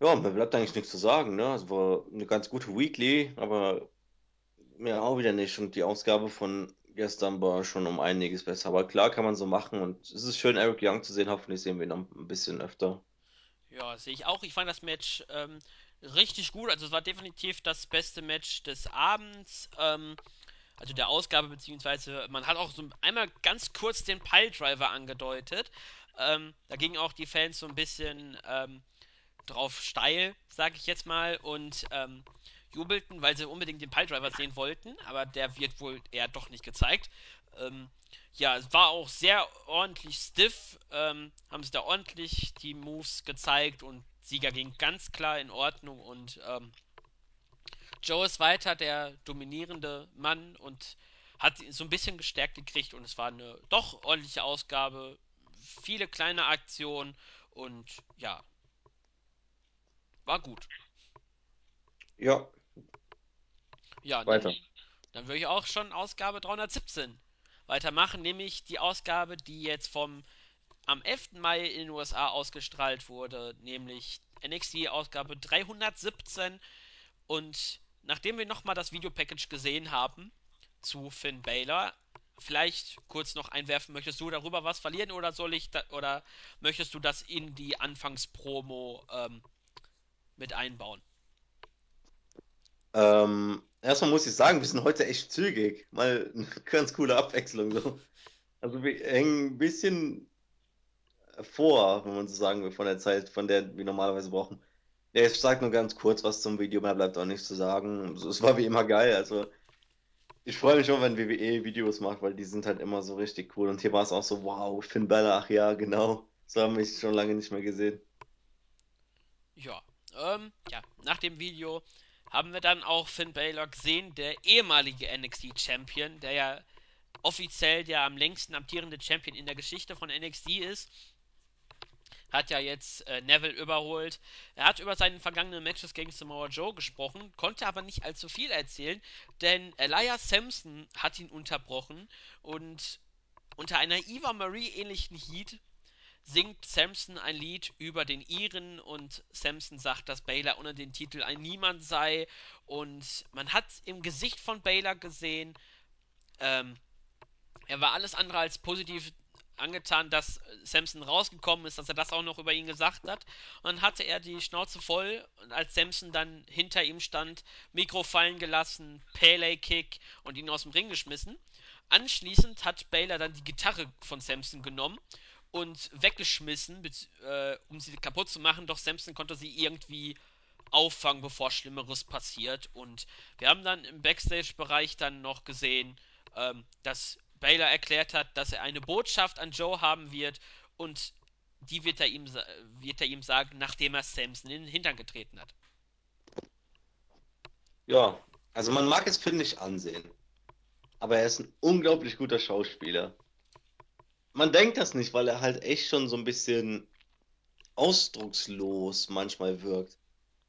Ja, mir bleibt eigentlich nichts zu sagen, ne? Es war eine ganz gute Weekly, aber mir auch wieder nicht. Und die Ausgabe von gestern war schon um einiges besser. Aber klar kann man so machen und es ist schön, Eric Young zu sehen. Hoffentlich sehen wir ihn noch ein bisschen öfter. Ja, sehe ich auch. Ich fand das Match ähm, richtig gut. Also es war definitiv das beste Match des Abends. Ähm, also der Ausgabe, beziehungsweise man hat auch so einmal ganz kurz den Piledriver angedeutet. Ähm, da gingen auch die Fans so ein bisschen ähm, drauf steil, sag ich jetzt mal, und ähm, jubelten, weil sie unbedingt den Piledriver sehen wollten, aber der wird wohl eher doch nicht gezeigt. Ähm, ja, es war auch sehr ordentlich stiff, ähm, haben sie da ordentlich die Moves gezeigt und Sieger ging ganz klar in Ordnung und ähm, Joe ist weiter der dominierende Mann und hat so ein bisschen gestärkt gekriegt und es war eine doch ordentliche Ausgabe, viele kleine Aktionen und ja, war gut. Ja, Ja, dann, weiter. dann würde ich auch schon Ausgabe 317 weitermachen, nämlich die Ausgabe, die jetzt vom am 11. Mai in den USA ausgestrahlt wurde, nämlich NXT Ausgabe 317 und nachdem wir nochmal das Videopackage gesehen haben zu Finn Balor, vielleicht kurz noch einwerfen, möchtest du darüber was verlieren oder soll ich da, oder möchtest du das in die Anfangspromo ähm, mit einbauen? Ähm, erstmal muss ich sagen, wir sind heute echt zügig. Mal eine ganz coole Abwechslung so. Also wir hängen ein bisschen vor, wenn man so sagen will, von der Zeit, von der wir normalerweise brauchen. Ja, ich sag nur ganz kurz was zum Video, mehr bleibt auch nichts zu sagen. Es war wie immer geil. Also ich freue mich schon, wenn WWE Videos macht, weil die sind halt immer so richtig cool. Und hier war es auch so, wow, Finn Balor, ach ja, genau. So haben wir schon lange nicht mehr gesehen. Ja, ähm, ja, nach dem Video haben wir dann auch Finn Balor gesehen, der ehemalige NXT Champion, der ja offiziell der am längsten amtierende Champion in der Geschichte von NXT ist. Hat ja jetzt äh, Neville überholt. Er hat über seine vergangenen Matches gegen Samoa Joe gesprochen, konnte aber nicht allzu viel erzählen, denn Elias Sampson hat ihn unterbrochen und unter einer Eva Marie ähnlichen Heat singt Samson ein Lied über den Iren und Samson sagt, dass Baylor ohne den Titel ein Niemand sei und man hat im Gesicht von Baylor gesehen, ähm, er war alles andere als positiv angetan, dass Samson rausgekommen ist, dass er das auch noch über ihn gesagt hat. Und dann hatte er die Schnauze voll und als Samson dann hinter ihm stand, Mikro fallen gelassen, Pele Kick und ihn aus dem Ring geschmissen. Anschließend hat Baylor dann die Gitarre von Samson genommen und weggeschmissen, äh, um sie kaputt zu machen, doch Samson konnte sie irgendwie auffangen, bevor Schlimmeres passiert. Und wir haben dann im Backstage-Bereich dann noch gesehen, ähm, dass Baylor erklärt hat, dass er eine Botschaft an Joe haben wird und die wird er ihm, wird er ihm sagen, nachdem er Samson in den Hintern getreten hat. Ja, also man mag es, finde ich, ansehen. Aber er ist ein unglaublich guter Schauspieler. Man denkt das nicht, weil er halt echt schon so ein bisschen ausdruckslos manchmal wirkt.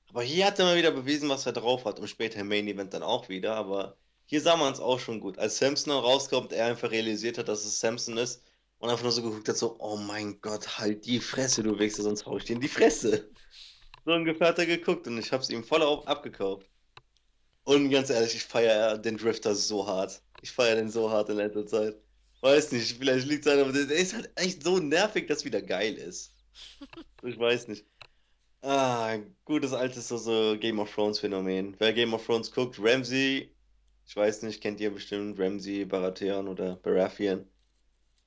Aber hier hat er mal wieder bewiesen, was er drauf hat und später im Main Event dann auch wieder. Aber hier sah man es auch schon gut. Als Samson rauskommt, er einfach realisiert hat, dass es Samson ist und einfach nur so geguckt hat, so, oh mein Gott, halt die Fresse, du Wichser, sonst hau ich dir in die Fresse. So ungefähr hat er geguckt und ich hab's ihm voll auf, abgekauft. Und ganz ehrlich, ich feiere den Drifter so hart. Ich feiere den so hart in letzter Zeit. Weiß nicht, vielleicht liegt es an, aber der ist halt echt so nervig, dass wieder geil ist. Ich weiß nicht. Ah, gutes altes so, so Game of Thrones Phänomen. Wer Game of Thrones guckt, Ramsay, ich weiß nicht, kennt ihr bestimmt Ramsay Baratheon oder Baratheon.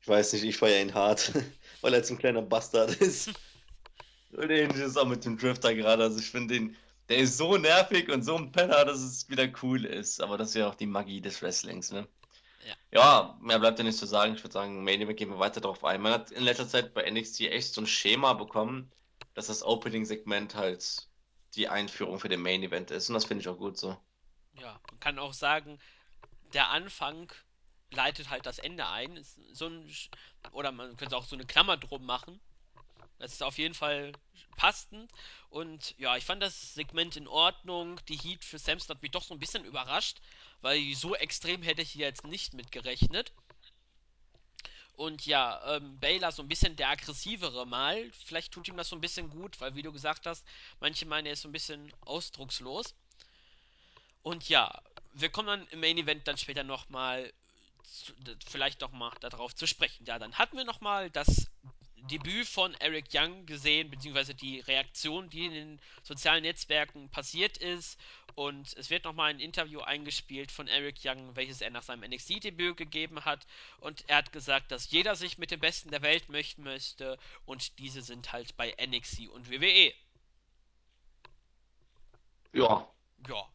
Ich weiß nicht, ich feiere ihn hart, weil er jetzt ein kleiner Bastard ist. Und ähnlich ist auch mit dem Drifter gerade. Also ich finde den, der ist so nervig und so ein Penner, dass es wieder cool ist. Aber das ist ja auch die Magie des Wrestlings, ne? Ja. Mehr bleibt ja nicht zu sagen. Ich würde sagen, Main Event gehen wir weiter drauf ein. Man hat in letzter Zeit bei NXT echt so ein Schema bekommen, dass das Opening-Segment halt die Einführung für den Main Event ist. Und das finde ich auch gut so. Ja, man kann auch sagen, der Anfang leitet halt das Ende ein. So ein, oder man könnte auch so eine Klammer drum machen. Das ist auf jeden Fall passend. Und ja, ich fand das Segment in Ordnung. Die Heat für Samson hat mich doch so ein bisschen überrascht, weil so extrem hätte ich hier jetzt nicht mit gerechnet. Und ja, ähm, Baylor so ein bisschen der aggressivere mal. Vielleicht tut ihm das so ein bisschen gut, weil wie du gesagt hast, manche meinen, er ist so ein bisschen ausdruckslos. Und ja, wir kommen dann im Main Event dann später nochmal, vielleicht nochmal darauf zu sprechen. Ja, dann hatten wir nochmal das Debüt von Eric Young gesehen, beziehungsweise die Reaktion, die in den sozialen Netzwerken passiert ist. Und es wird nochmal ein Interview eingespielt von Eric Young, welches er nach seinem NXT-Debüt gegeben hat. Und er hat gesagt, dass jeder sich mit dem Besten der Welt möchten möchte. Und diese sind halt bei NXT und WWE. Ja. Ja.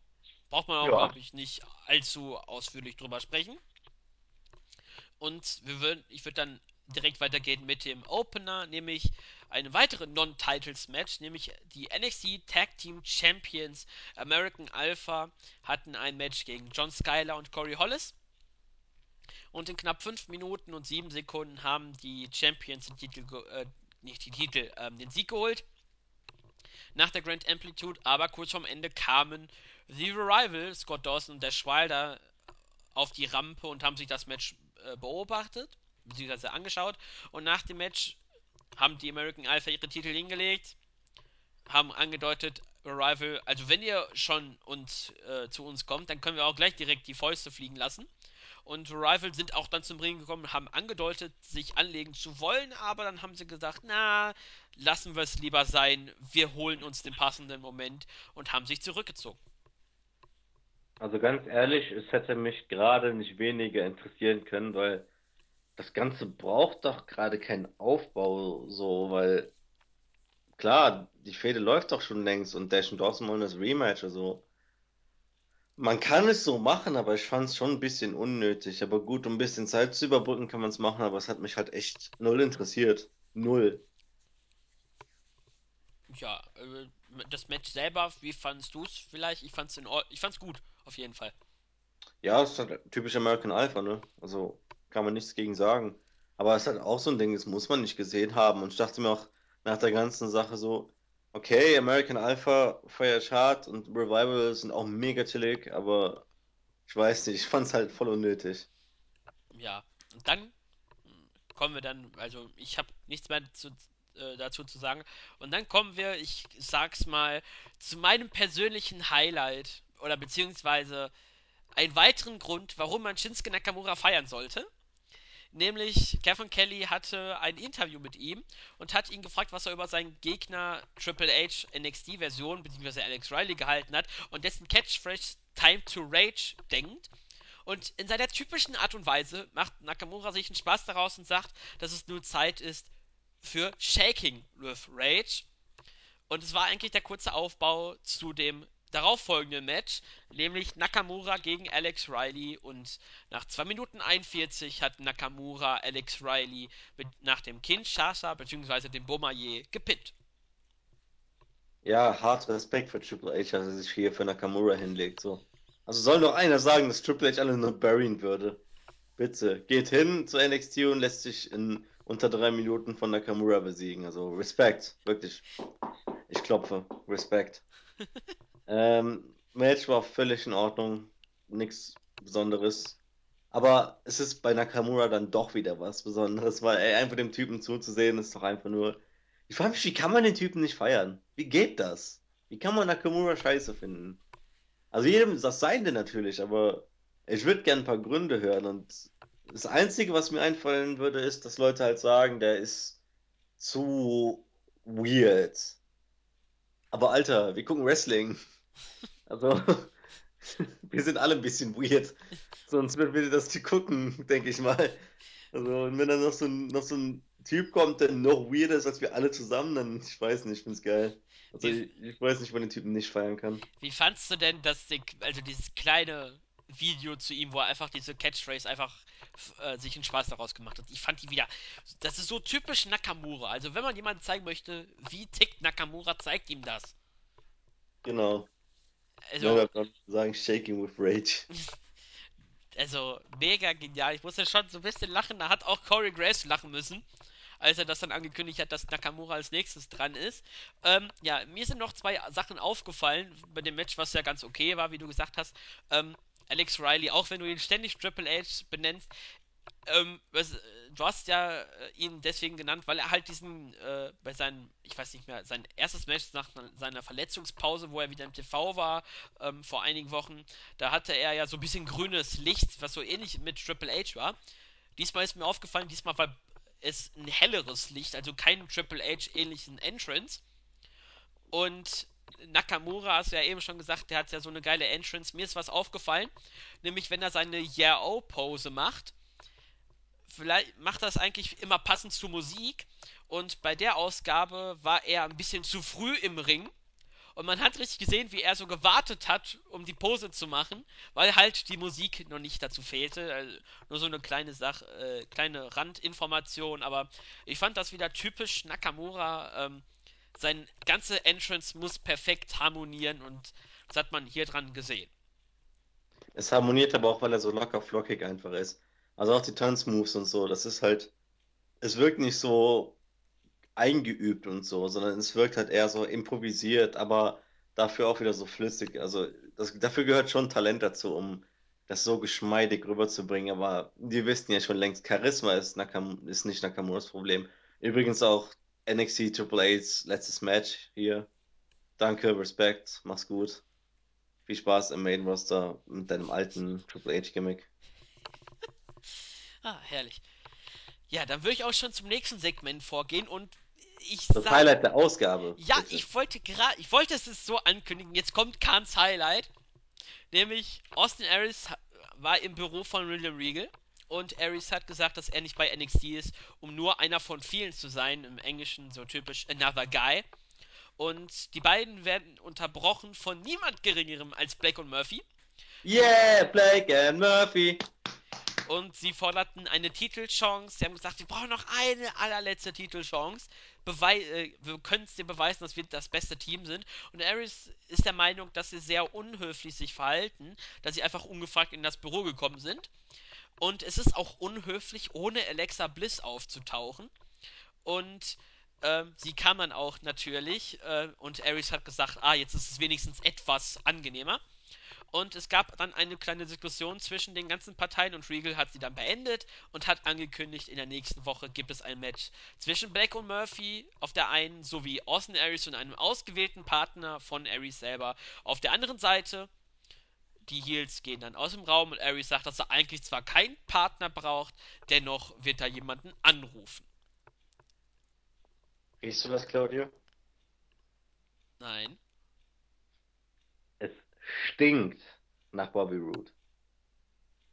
Braucht man auch, Ja. glaube ich, nicht allzu ausführlich drüber sprechen. Und wir würden, ich würde dann direkt weitergehen mit dem Opener, nämlich ein weiteres Non-Titles-Match, nämlich die NXT Tag Team Champions American Alpha hatten ein Match gegen John Skyler und Corey Hollis. Und in knapp 5 Minuten und 7 Sekunden haben die Champions den Titel, äh, nicht die Titel, ähm, den Sieg geholt. Nach der Grand Amplitude, aber kurz vorm Ende kamen The Revival, Scott Dawson und Dash Wilder auf die Rampe und haben sich das Match äh, beobachtet, beziehungsweise angeschaut. Und nach dem Match haben die American Alpha ihre Titel hingelegt, haben angedeutet, Arrival, also wenn ihr schon uns, äh, zu uns kommt, dann können wir auch gleich direkt die Fäuste fliegen lassen. Und Arrival sind auch dann zum Ring gekommen, haben angedeutet, sich anlegen zu wollen, aber dann haben sie gesagt, na, lassen wir es lieber sein, wir holen uns den passenden Moment und haben sich zurückgezogen. Also ganz ehrlich, es hätte mich gerade nicht weniger interessieren können, weil das Ganze braucht doch gerade keinen Aufbau so, weil klar, die Fehde läuft doch schon längst und Dash und Dawson wollen das Rematch, also man kann es so machen, aber ich fand es schon ein bisschen unnötig. Aber gut, um ein bisschen Zeit zu überbrücken, kann man es machen, aber es hat mich halt echt null interessiert. Null. Ja, äh, das Match selber, wie fandest du es vielleicht? Ich in ich fand's gut, auf jeden Fall. Ja, es ist halt typisch American Alpha, ne? Also kann man nichts gegen sagen. Aber es ist halt auch so ein Ding, das muss man nicht gesehen haben. Und ich dachte mir auch nach der ganzen Sache so, okay, American Alpha feier ich hart und Revival sind auch mega chillig, aber ich weiß nicht, ich fand's halt voll unnötig. Ja, und dann kommen wir dann, also ich habe nichts mehr zu, äh, dazu zu sagen. Und dann kommen wir, ich sag's mal, zu meinem persönlichen Highlight oder beziehungsweise einen weiteren Grund, warum man Shinsuke Nakamura feiern sollte. Nämlich Kevin Kelly hatte ein Interview mit ihm und hat ihn gefragt, was er über seinen Gegner Triple H NXT Version bzw. Alex Riley gehalten hat und dessen Catchphrase Time to Rage denkt. Und in seiner typischen Art und Weise macht Nakamura sich einen Spaß daraus und sagt, dass es nur Zeit ist für Shaking with Rage. Und es war eigentlich der kurze Aufbau zu dem darauffolgenden Match, nämlich Nakamura gegen Alex Riley. Und nach 2 Minuten 41 hat Nakamura Alex Riley mit, nach dem Kinshasa bzw. dem Bomaye gepinnt. Ja, hart Respekt für Triple H, dass er sich hier für Nakamura hinlegt. So. Also soll doch einer sagen, dass Triple H alle nur burying würde. Bitte, geht hin zu NXT und lässt sich in unter drei Minuten von Nakamura besiegen. Also Respekt, wirklich. Ich klopfe. Respekt. Ähm, Match war völlig in Ordnung. Nichts Besonderes. Aber es ist bei Nakamura dann doch wieder was Besonderes, weil ey, einfach dem Typen zuzusehen, ist doch einfach nur. Ich frage mich, wie kann man den Typen nicht feiern? Wie geht das? Wie kann man Nakamura scheiße finden? Also jedem das Seine natürlich, aber ich würde gerne ein paar Gründe hören. Und das Einzige, was mir einfallen würde, ist, dass Leute halt sagen, der ist zu weird. Aber Alter, wir gucken Wrestling. Also, wir sind alle ein bisschen weird. Sonst würden wir das nicht gucken, denke ich mal. Also, und wenn dann noch so ein, noch so ein Typ kommt, der noch weirder ist als wir alle zusammen, dann, ich weiß nicht, ich find's geil. Also, Wie, ich, ich weiß nicht, man den Typen nicht feiern kann. wie fandst du denn das, also dieses kleine Video zu ihm, wo er einfach diese Catchphrase einfach äh, sich einen Spaß daraus gemacht hat? Ich fand die wieder, das ist so typisch Nakamura. Also wenn man jemandem zeigen möchte, wie tickt Nakamura, zeigt ihm das. Genau. Also, Ja, da sagen Shaking with Rage. also mega genial. Ich musste schon so ein bisschen lachen. Da hat auch Corey Graves lachen müssen, als er das dann angekündigt hat, dass Nakamura als nächstes dran ist. Ähm, ja, mir sind noch zwei Sachen aufgefallen bei dem Match, was ja ganz okay war, wie du gesagt hast. Ähm, Alex Riley, auch wenn du ihn ständig Triple H benennst, ähm, was, du hast ja äh, ihn deswegen genannt, weil er halt diesen, äh, bei seinem, ich weiß nicht mehr, sein erstes Match nach seiner Verletzungspause, wo er wieder im TV war, ähm, vor einigen Wochen, da hatte er ja so ein bisschen grünes Licht, was so ähnlich mit Triple H war. Diesmal ist mir aufgefallen, diesmal war es ein helleres Licht, also keinen Triple H ähnlichen Entrance. Und Nakamura, hast du ja eben schon gesagt, der hat ja so eine geile Entrance. Mir ist was aufgefallen, nämlich wenn er seine Yeah-Oh-Pose macht, vielleicht macht das eigentlich immer passend zur Musik. Und bei der Ausgabe war er ein bisschen zu früh im Ring. Und man hat richtig gesehen, wie er so gewartet hat, um die Pose zu machen, weil halt die Musik noch nicht dazu fehlte. Also nur so eine kleine Sache, äh, kleine Randinformation. Aber ich fand das wieder typisch Nakamura. Ähm, sein ganze Entrance muss perfekt harmonieren und das hat man hier dran gesehen. Es harmoniert aber auch, weil er so locker flockig einfach ist. Also auch die Tanzmoves und so, das ist halt, es wirkt nicht so eingeübt und so, sondern es wirkt halt eher so improvisiert, aber dafür auch wieder so flüssig. Also das, dafür gehört schon Talent dazu, um das so geschmeidig rüberzubringen. Aber die wissen ja schon längst, Charisma ist, Nakam ist nicht Nakamuras Problem. Übrigens auch NXT Triple H's letztes Match hier. Danke, Respekt, mach's gut. Viel Spaß im Main Roster mit deinem alten Triple H Gimmick. Ah, herrlich. Ja, dann würde ich auch schon zum nächsten Segment vorgehen und ich Das sag, Highlight der Ausgabe, ja, bitte. ich wollte gerade, ich wollte es so ankündigen. Jetzt kommt Kahns Highlight, nämlich Austin Aries war im Büro von William Regal und Aries hat gesagt, dass er nicht bei NXT ist, um nur einer von vielen zu sein, im Englischen so typisch Another Guy. Und die beiden werden unterbrochen von niemand Geringerem als Blake und Murphy. Yeah, Blake and Murphy. Und sie forderten eine Titelchance. Sie haben gesagt, wir brauchen noch eine allerletzte Titelchance. Bewei äh, wir können es dir beweisen, dass wir das beste Team sind. Und Aries ist der Meinung, dass sie sehr unhöflich sich verhalten, dass sie einfach ungefragt in das Büro gekommen sind. Und es ist auch unhöflich, ohne Alexa Bliss aufzutauchen. Und ähm, sie kam dann auch natürlich. Äh, und Aries hat gesagt, ah, jetzt ist es wenigstens etwas angenehmer. Und es gab dann eine kleine Diskussion zwischen den ganzen Parteien und Regal hat sie dann beendet und hat angekündigt, in der nächsten Woche gibt es ein Match zwischen Black und Murphy auf der einen sowie Austin Aries und einem ausgewählten Partner von Aries selber auf der anderen Seite. Die Heels gehen dann aus dem Raum und Aries sagt, dass er eigentlich zwar keinen Partner braucht, dennoch wird er jemanden anrufen. Riechst du das, Claudio? Nein. Stinkt nach Bobby Roode.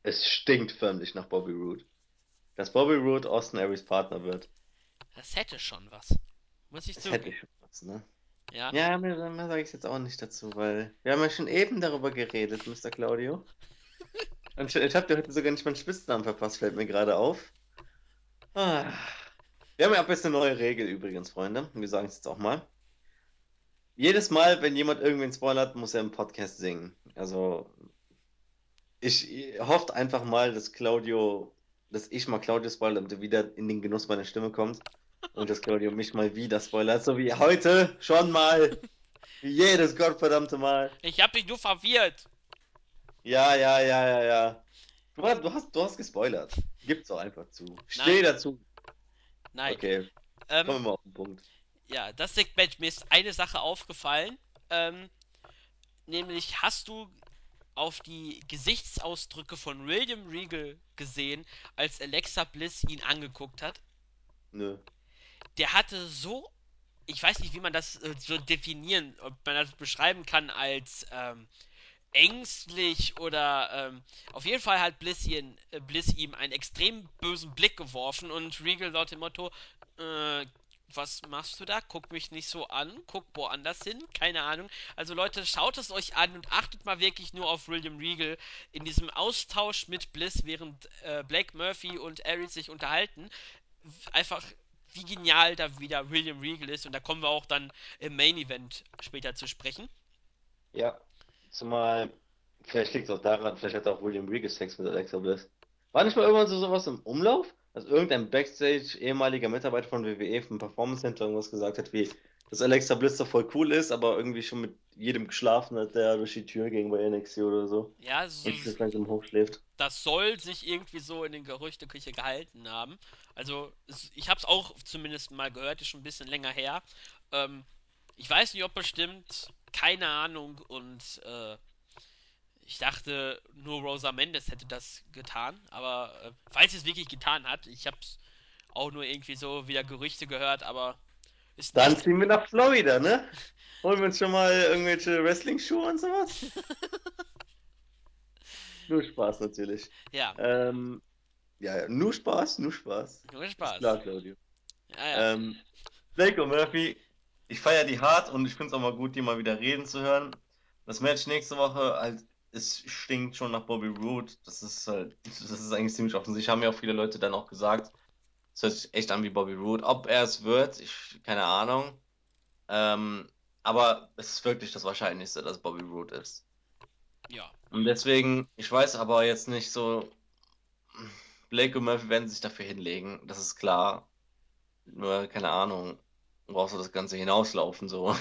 Es stinkt förmlich nach Bobby Roode. Dass Bobby Roode Austin Aries Partner wird, Das hätte schon was. Muss ich das hätte zugeben. ich schon was, ne? Ja. Ja, mehr, mehr sage ich jetzt auch nicht dazu, weil wir haben ja schon eben darüber geredet, Mr. Claudio. Und ich, ich habe dir heute sogar nicht meinen Spitznamen verpasst, fällt mir gerade auf. Ah. Wir haben ja ab jetzt eine neue Regel übrigens, Freunde. Und wir sagen es jetzt auch mal. Jedes Mal, wenn jemand irgendwen spoilert, muss er im Podcast singen. Also, ich hoffe einfach mal, dass Claudio, dass ich mal Claudio spoilere, damit er wieder in den Genuss meiner Stimme kommt. Und dass Claudio mich mal wieder spoilert, so wie heute schon mal. Wie jedes gottverdammte Mal. Ich hab mich nur verwirrt. Ja, ja, ja, ja, ja. Du hast, du hast, du hast gespoilert. Gib's auch einfach zu. Steh Nein. dazu. Nein. Okay, Ähm, kommen wir mal auf den Punkt. Ja, das Segment, mir ist eine Sache aufgefallen. Ähm, nämlich hast du auf die Gesichtsausdrücke von William Regal gesehen, als Alexa Bliss ihn angeguckt hat? Nö. Der hatte so, ich weiß nicht, wie man das äh, so definieren, ob man das beschreiben kann als ähm, ängstlich oder ähm, auf jeden Fall hat Bliss, ihn, äh, Bliss ihm einen extrem bösen Blick geworfen und Regal laut dem Motto, äh, was machst du da? Guck mich nicht so an, guck woanders hin, keine Ahnung. Also Leute, schaut es euch an und achtet mal wirklich nur auf William Regal in diesem Austausch mit Bliss, während äh, Blake Murphy und Aries sich unterhalten. Einfach wie genial da wieder William Regal ist und da kommen wir auch dann im Main Event später zu sprechen. Ja, zumal, vielleicht liegt es auch daran, vielleicht hat auch William Regal Sex mit Alexa Bliss. War nicht mal irgendwann so sowas im Umlauf? Dass irgendein Backstage ehemaliger Mitarbeiter von WWE vom Performance Center irgendwas gesagt hat, wie, dass Alexa Bliss doch voll cool ist, aber irgendwie schon mit jedem geschlafen hat, der durch die Tür ging bei NXT oder so. Ja, so, Und jetzt langsam hochschläft. das soll sich irgendwie so in den Gerüchteküche gehalten haben. Also, ich habe es auch zumindest mal gehört, ist schon ein bisschen länger her. Ähm, ich weiß nicht, ob es stimmt, keine Ahnung. Und äh, ich dachte, nur Rosa Mendes hätte das getan. Aber äh, falls sie es wirklich getan hat, ich habe es auch nur irgendwie so wieder Gerüchte gehört, aber ist Dann nicht. ziehen wir nach Florida, ne? Holen wir uns schon mal irgendwelche Wrestling-Schuhe und sowas? Nur Spaß natürlich. Ja, Ähm, ja, nur Spaß, nur Spaß. nur Ist Spaß. klar, Claudio. Ja, ja. Ähm, Blake und Murphy, ich feiere die hart und ich finde es auch mal gut, die mal wieder reden zu hören. Das Match nächste Woche, halt, es stinkt schon nach Bobby Roode. Das ist halt, das ist eigentlich ziemlich offensichtlich. Haben ja auch viele Leute dann auch gesagt. Es hört sich echt an wie Bobby Roode. Ob er es wird, ich, keine Ahnung. Ähm, aber es ist wirklich das Wahrscheinlichste, dass Bobby Roode ist. Ja. Und deswegen, ich weiß aber jetzt nicht so, Blake und Murphy werden sich dafür hinlegen, das ist klar. Nur, keine Ahnung, brauchst du das Ganze hinauslaufen, so.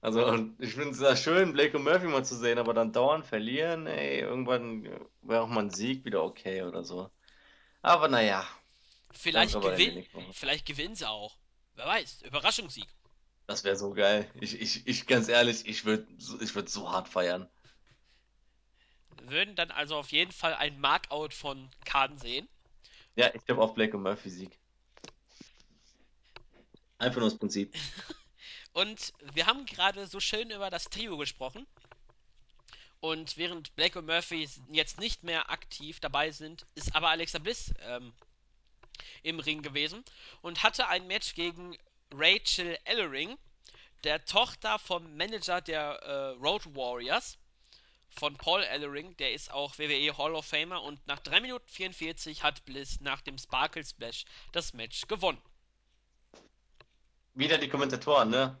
Also, und ich finde es ja schön, Blake und Murphy mal zu sehen, aber dann dauernd verlieren, ey, irgendwann wäre auch mal ein Sieg wieder okay oder so. Aber naja, Vielleicht mehr. vielleicht gewinnen sie auch. Wer weiß, Überraschungssieg. Das wäre so geil. Ich, ich, ich, ganz ehrlich, ich würde ich würd so hart feiern. Würden dann also auf jeden Fall ein Markout von Kahn sehen. Ja, ich glaube auf Blake und Murphy Sieg. Einfach nur das Prinzip. Und wir haben gerade so schön über das Trio gesprochen. Und während Blake und Murphy jetzt nicht mehr aktiv dabei sind, ist aber Alexa Bliss ähm, im Ring gewesen und hatte ein Match gegen Rachel Ellering, der Tochter vom Manager der äh, Road Warriors, von Paul Ellering. Der ist auch WWE Hall of Famer und nach 3 Minuten 44 hat Bliss nach dem Sparkle Splash das Match gewonnen. Wieder die Kommentatoren, ne?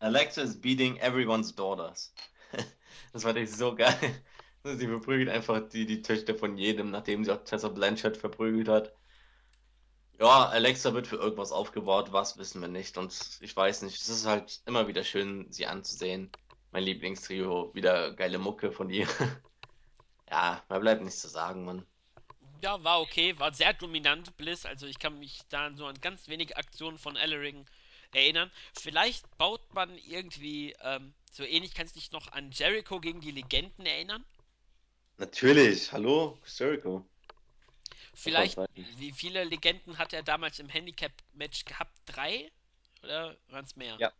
Alexa is beating everyone's daughters. Das fand ich so geil. Sie verprügelt einfach die, die Töchter von jedem, nachdem sie auch Tessa Blanchard verprügelt hat. Ja, Alexa wird für irgendwas aufgebaut, was wissen wir nicht. Und ich weiß nicht, es ist halt immer wieder schön, sie anzusehen. Mein Lieblingstrio, wieder geile Mucke von ihr. Ja, mehr bleibt nichts zu sagen, Mann. Ja, war okay, war sehr dominant, Bliss. Also ich kann mich da so an ganz wenige Aktionen von Ellering erinnern. Vielleicht baut man irgendwie, ähm, so ähnlich kannst du dich noch an Jericho gegen die Legenden erinnern? Natürlich, hallo, Jericho. Waren Vielleicht, wie viele Legenden hat er damals im Handicap-Match gehabt? Drei? Oder waren es mehr? Ja.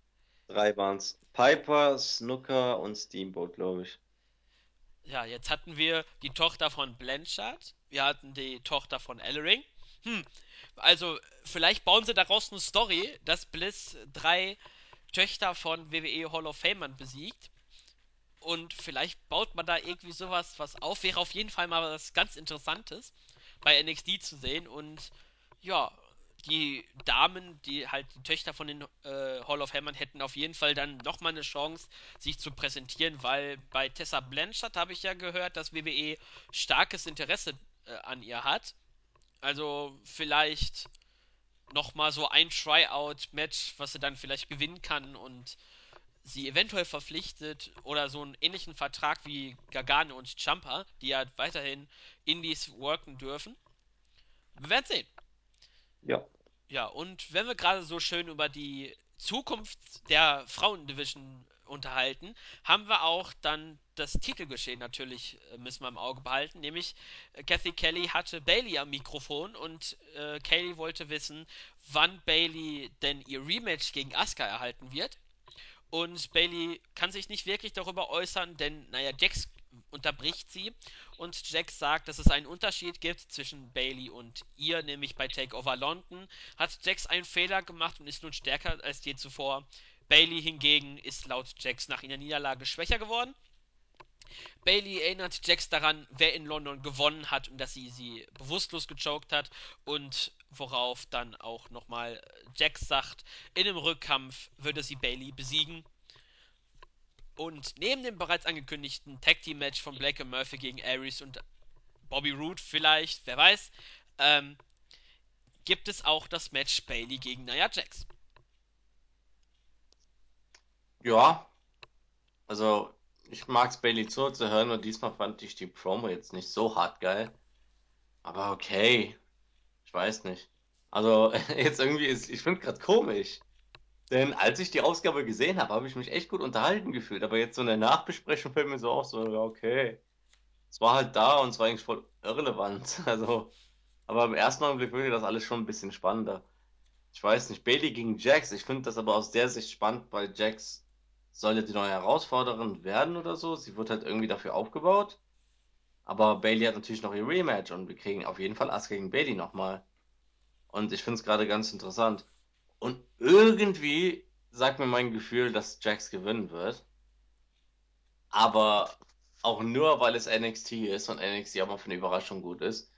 Drei waren's. Piper, Snooker und Steamboat, glaube ich. Ja, jetzt hatten wir die Tochter von Blanchard. Wir hatten die Tochter von Ellering. Hm, also vielleicht bauen sie daraus eine Story, dass Bliss drei Töchter von WWE Hall of Famern besiegt. Und vielleicht baut man da irgendwie sowas was auf. Wäre auf jeden Fall mal was ganz Interessantes bei NXT zu sehen. Und ja, die Damen, die halt die Töchter von den äh, Hall of Famern hätten auf jeden Fall dann nochmal eine Chance, sich zu präsentieren, weil bei Tessa Blanchard habe ich ja gehört, dass WWE starkes Interesse äh, an ihr hat. Also vielleicht nochmal so ein Tryout-Match, was sie dann vielleicht gewinnen kann und sie eventuell verpflichtet oder so einen ähnlichen Vertrag wie Gargano und Champa, die ja weiterhin Indies worken dürfen. Wir werden sehen. Ja. Ja, und wenn wir gerade so schön über die Zukunft der Frauendivision unterhalten, haben wir auch dann das Titelgeschehen natürlich, äh, müssen wir im Auge behalten, nämlich äh, Kathy Kelly hatte Bailey am Mikrofon und äh, Kelly wollte wissen, wann Bailey denn ihr Rematch gegen Asuka erhalten wird. Und Bailey kann sich nicht wirklich darüber äußern, denn, naja, Jax unterbricht sie und Jax sagt, dass es einen Unterschied gibt zwischen Bailey und ihr, nämlich bei Takeover London hat Jax einen Fehler gemacht und ist nun stärker als je zuvor. Bailey hingegen ist laut Jax nach ihrer Niederlage schwächer geworden. Bailey erinnert Jax daran, wer in London gewonnen hat und dass sie sie bewusstlos gechoked hat und worauf dann auch nochmal Jax sagt, in einem Rückkampf würde sie Bailey besiegen. Und neben dem bereits angekündigten Tag Team Match von Blake und Murphy gegen Aries und Bobby Roode vielleicht, wer weiß, ähm, gibt es auch das Match Bailey gegen Nia Jax. Ja, also ich mag's Bailey zuzuhören und diesmal fand ich die Promo jetzt nicht so hart geil. Aber okay, ich weiß nicht. Also jetzt irgendwie ist, ich finde gerade komisch. Denn als ich die Ausgabe gesehen habe, habe ich mich echt gut unterhalten gefühlt. Aber jetzt so in der Nachbesprechung fällt mir so auch so, ja, okay. Es war halt da und es war eigentlich voll irrelevant. Also, Aber im ersten Augenblick würde das alles schon ein bisschen spannender. Ich weiß nicht, Bailey gegen Jax, ich finde das aber aus der Sicht spannend, weil Jax soll ja die neue Herausforderin werden oder so. Sie wird halt irgendwie dafür aufgebaut. Aber Bailey hat natürlich noch ihr Rematch und wir kriegen auf jeden Fall Asuka gegen Bailey nochmal. Und ich finde es gerade ganz interessant. Und irgendwie sagt mir mein Gefühl, dass Jax gewinnen wird. Aber auch nur, weil es NXT ist und NXT auch mal für eine Überraschung gut ist.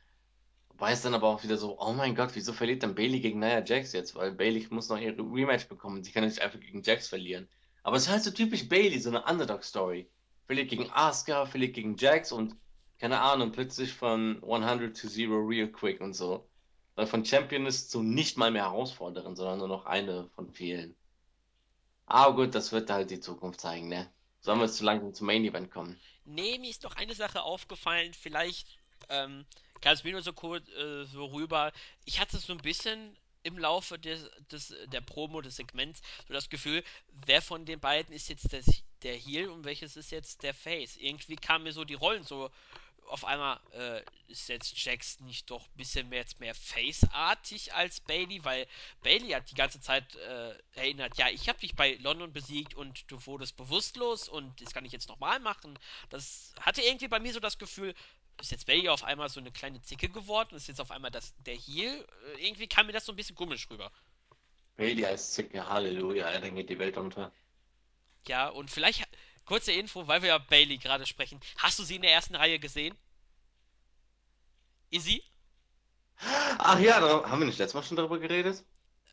Es dann aber auch wieder so, oh mein Gott, wieso verliert dann Bailey gegen Nia Jax jetzt? Weil Bailey muss noch ihre Rematch bekommen. Sie kann nicht einfach gegen Jax verlieren. Aber es ist halt so typisch Bailey, so eine Underdog-Story. Verliert gegen Asuka, verliert gegen Jax und keine Ahnung, plötzlich von 100 to 0 real quick und so. Weil von Champion ist zu nicht mal mehr Herausforderin, sondern nur noch eine von vielen. Aber gut, das wird halt die Zukunft zeigen, ne? Sollen wir jetzt zu langsam zum Main Event kommen? Nee, mir ist noch eine Sache aufgefallen. Vielleicht ähm, kam es mir nur so kurz äh, so rüber. Ich hatte so ein bisschen im Laufe des, des, der Promo des Segments so das Gefühl, wer von den beiden ist jetzt das, der Heel und welches ist jetzt der Face. Irgendwie kamen mir so die Rollen so auf einmal äh, ist jetzt Jax nicht doch ein bisschen mehr, jetzt mehr Face-artig als Bailey, weil Bailey hat die ganze Zeit äh, erinnert, ja, ich habe dich bei London besiegt und du wurdest bewusstlos und das kann ich jetzt nochmal machen. Das hatte irgendwie bei mir so das Gefühl, ist jetzt Bailey auf einmal so eine kleine Zicke geworden, ist jetzt auf einmal das, der Heel. Äh, irgendwie kam mir das so ein bisschen komisch rüber. Bailey als Zicke, Halleluja, dann geht die Welt unter. Ja, und vielleicht kurze Info, weil wir ja Bailey gerade sprechen. Hast du sie in der ersten Reihe gesehen? Izzy? Ach ja, haben wir nicht letztes Mal schon darüber geredet?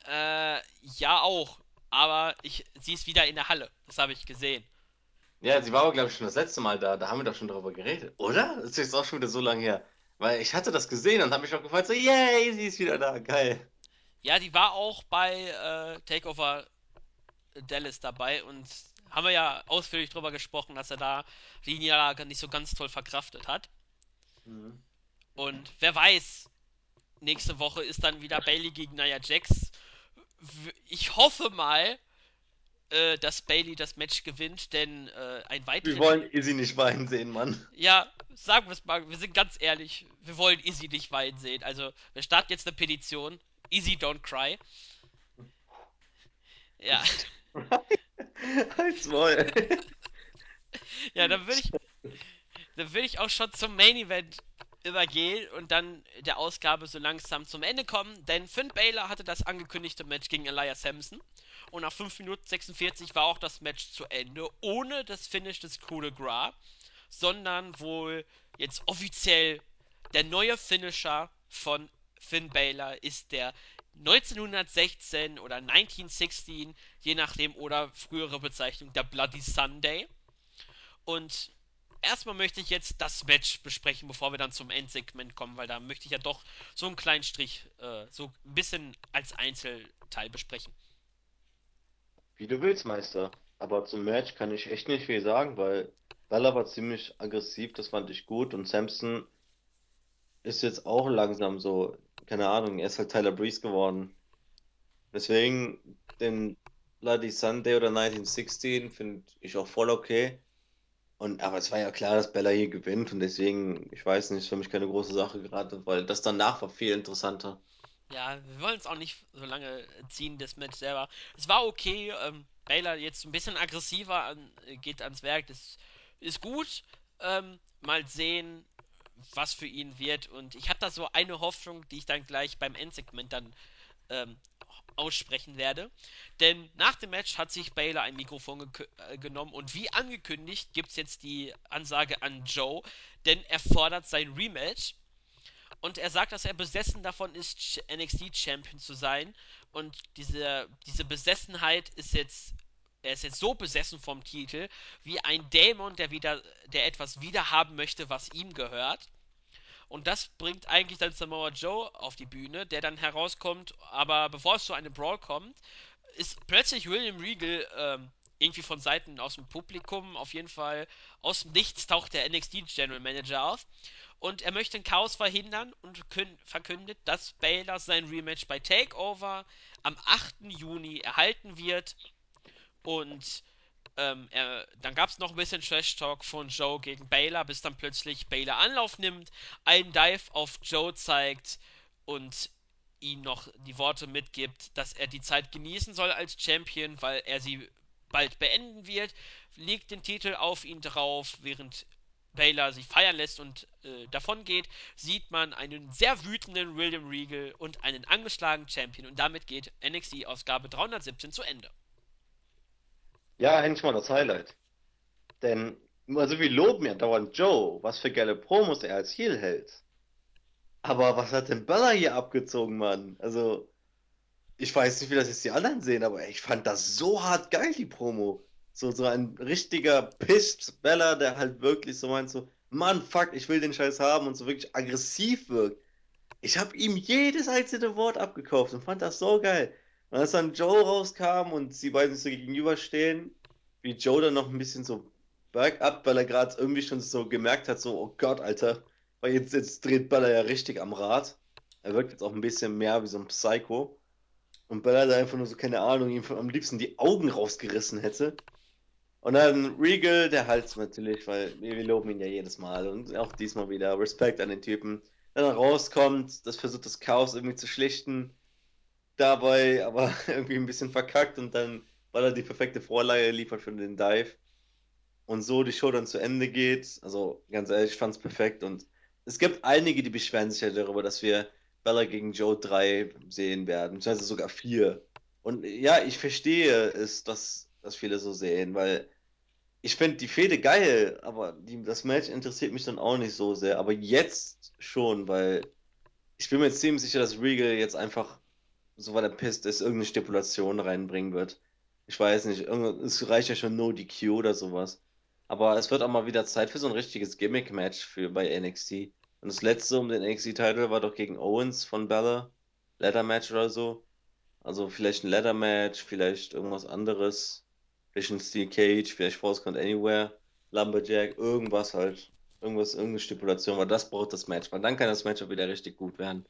Äh, ja auch. Aber ich, sie ist wieder in der Halle. Das habe ich gesehen. Ja, sie war aber, glaube ich, schon das letzte Mal da. Da haben wir doch schon darüber geredet, oder? Das ist jetzt auch schon wieder so lange her. Weil ich hatte das gesehen und habe mich auch gefreut, so, yay, sie ist wieder da, geil. Ja, die war auch bei äh, Takeover Dallas dabei und haben wir ja ausführlich drüber gesprochen, dass er da die Niederlage nicht so ganz toll verkraftet hat. Mhm. Und wer weiß, nächste Woche ist dann wieder Bailey gegen Nia Jax. Ich hoffe mal, äh, dass Bailey das Match gewinnt, denn äh, ein Wir weiteres wollen Izzy nicht weinen sehen, Mann. Ja, sagen wir es mal, wir sind ganz ehrlich, wir wollen Easy nicht weinen sehen. Also, wir starten jetzt eine Petition. Easy don't cry. Ja, Halt's Maul. ja, dann würde ich, dann würde ich auch schon zum Main Event übergehen und dann der Ausgabe so langsam zum Ende kommen, denn Finn Balor hatte das angekündigte Match gegen Elias Sampson und nach 5 Minuten 46 war auch das Match zu Ende, ohne das Finish des Coup de Gras, sondern wohl jetzt offiziell der neue Finisher von Finn Balor ist der 1916 oder 1916, je nachdem, oder frühere Bezeichnung, der Bloody Sunday. Und erstmal möchte ich jetzt das Match besprechen, bevor wir dann zum Endsegment kommen, weil da möchte ich ja doch so einen kleinen Strich, äh, so ein bisschen als Einzelteil besprechen. Wie du willst, Meister. Aber zum Match kann ich echt nicht viel sagen, weil Bella war ziemlich aggressiv, das fand ich gut. Und Samson ist jetzt auch langsam so, keine Ahnung, er ist halt Tyler Breeze geworden. Deswegen den Bloody Sunday oder 1916 finde ich auch voll okay. Und aber es war ja klar, dass Bella hier gewinnt und deswegen, ich weiß nicht, ist für mich keine große Sache gerade, weil das danach war viel interessanter. Ja, wir wollen es auch nicht so lange ziehen, das Match selber. Es war okay. Ähm, Baylor jetzt ein bisschen aggressiver an, äh, geht ans Werk. Das ist gut. Ähm, mal sehen, was für ihn wird. Und ich habe da so eine Hoffnung, die ich dann gleich beim Endsegment dann ähm, aussprechen werde. Denn nach dem Match hat sich Baylor ein Mikrofon ge äh, genommen und wie angekündigt gibt es jetzt die Ansage an Joe, denn er fordert sein Rematch und er sagt, dass er besessen davon ist, NXT-Champion zu sein. Und diese, diese Besessenheit ist jetzt. Er ist jetzt so besessen vom Titel, wie ein Dämon, der wieder, der etwas wiederhaben möchte, was ihm gehört. Und das bringt eigentlich dann Samoa Joe auf die Bühne, der dann herauskommt, aber bevor es zu einem Brawl kommt, ist plötzlich William Regal ähm, irgendwie von Seiten aus dem Publikum, auf jeden Fall aus dem Nichts taucht der NXT General Manager auf und er möchte ein Chaos verhindern und verkündet, dass Baylor sein Rematch bei Takeover am 8. Juni erhalten wird. Und ähm, er, dann gab es noch ein bisschen Trash-Talk von Joe gegen Baylor, bis dann plötzlich Baylor Anlauf nimmt, einen Dive auf Joe zeigt und ihm noch die Worte mitgibt, dass er die Zeit genießen soll als Champion, weil er sie bald beenden wird, legt den Titel auf ihn drauf, während Baylor sich feiern lässt und äh, davon geht, sieht man einen sehr wütenden William Regal und einen angeschlagenen Champion und damit geht NXT Ausgabe 317 zu Ende. Ja, endlich mal das Highlight. Denn, also wir loben ja dauernd Joe, was für geile Promos er als Heel hält. Aber was hat denn Bella hier abgezogen, Mann? Also, ich weiß nicht, wie das jetzt die anderen sehen, aber ich fand das so hart geil, die Promo. So, so ein richtiger Pissed Bella, der halt wirklich so meint so, Mann, fuck, ich will den Scheiß haben und so wirklich aggressiv wirkt. Ich habe ihm jedes einzelne Wort abgekauft und fand das so geil. Und als dann Joe rauskam und sie beiden so gegenüberstehen, wie Joe dann noch ein bisschen so bergab, weil er gerade irgendwie schon so gemerkt hat, so, oh Gott, Alter, weil jetzt, jetzt dreht Bella ja richtig am Rad. Er wirkt jetzt auch ein bisschen mehr wie so ein Psycho. Und Bella da einfach nur so, keine Ahnung, ihm am liebsten die Augen rausgerissen hätte. Und dann Regal, der Hals natürlich, weil wir, loben ihn ja jedes Mal und auch diesmal wieder Respekt an den Typen. Dann rauskommt, das versucht das Chaos irgendwie zu schlichten, dabei aber irgendwie ein bisschen verkackt und dann, weil er die perfekte Vorlage liefert für den Dive und so die Show dann zu Ende geht. Also ganz ehrlich, ich fand es perfekt und es gibt einige, die beschweren sich ja darüber, dass wir Bella gegen Joe 3 sehen werden, beziehungsweise sogar 4. Und ja, ich verstehe es, dass, dass viele so sehen, weil ich finde die Fehde geil, aber die, das Match interessiert mich dann auch nicht so sehr. Aber jetzt schon, weil ich bin mir ziemlich sicher, dass Regal jetzt einfach, so weil er pisst ist, irgendeine Stipulation reinbringen wird. Ich weiß nicht, es reicht ja schon No DQ oder sowas. Aber es wird auch mal wieder Zeit für so ein richtiges Gimmick-Match für bei NXT. Und das letzte um den NXT-Title war doch gegen Owens von Bella. Ladder-Match oder so. Also vielleicht ein Ladder-Match, vielleicht irgendwas anderes. Vielleicht ein Steel Cage, vielleicht Force Count Anywhere, Lumberjack, irgendwas halt. Irgendwas, irgendeine Stipulation, weil das braucht das Match. Weil dann kann das Match auch wieder richtig gut werden.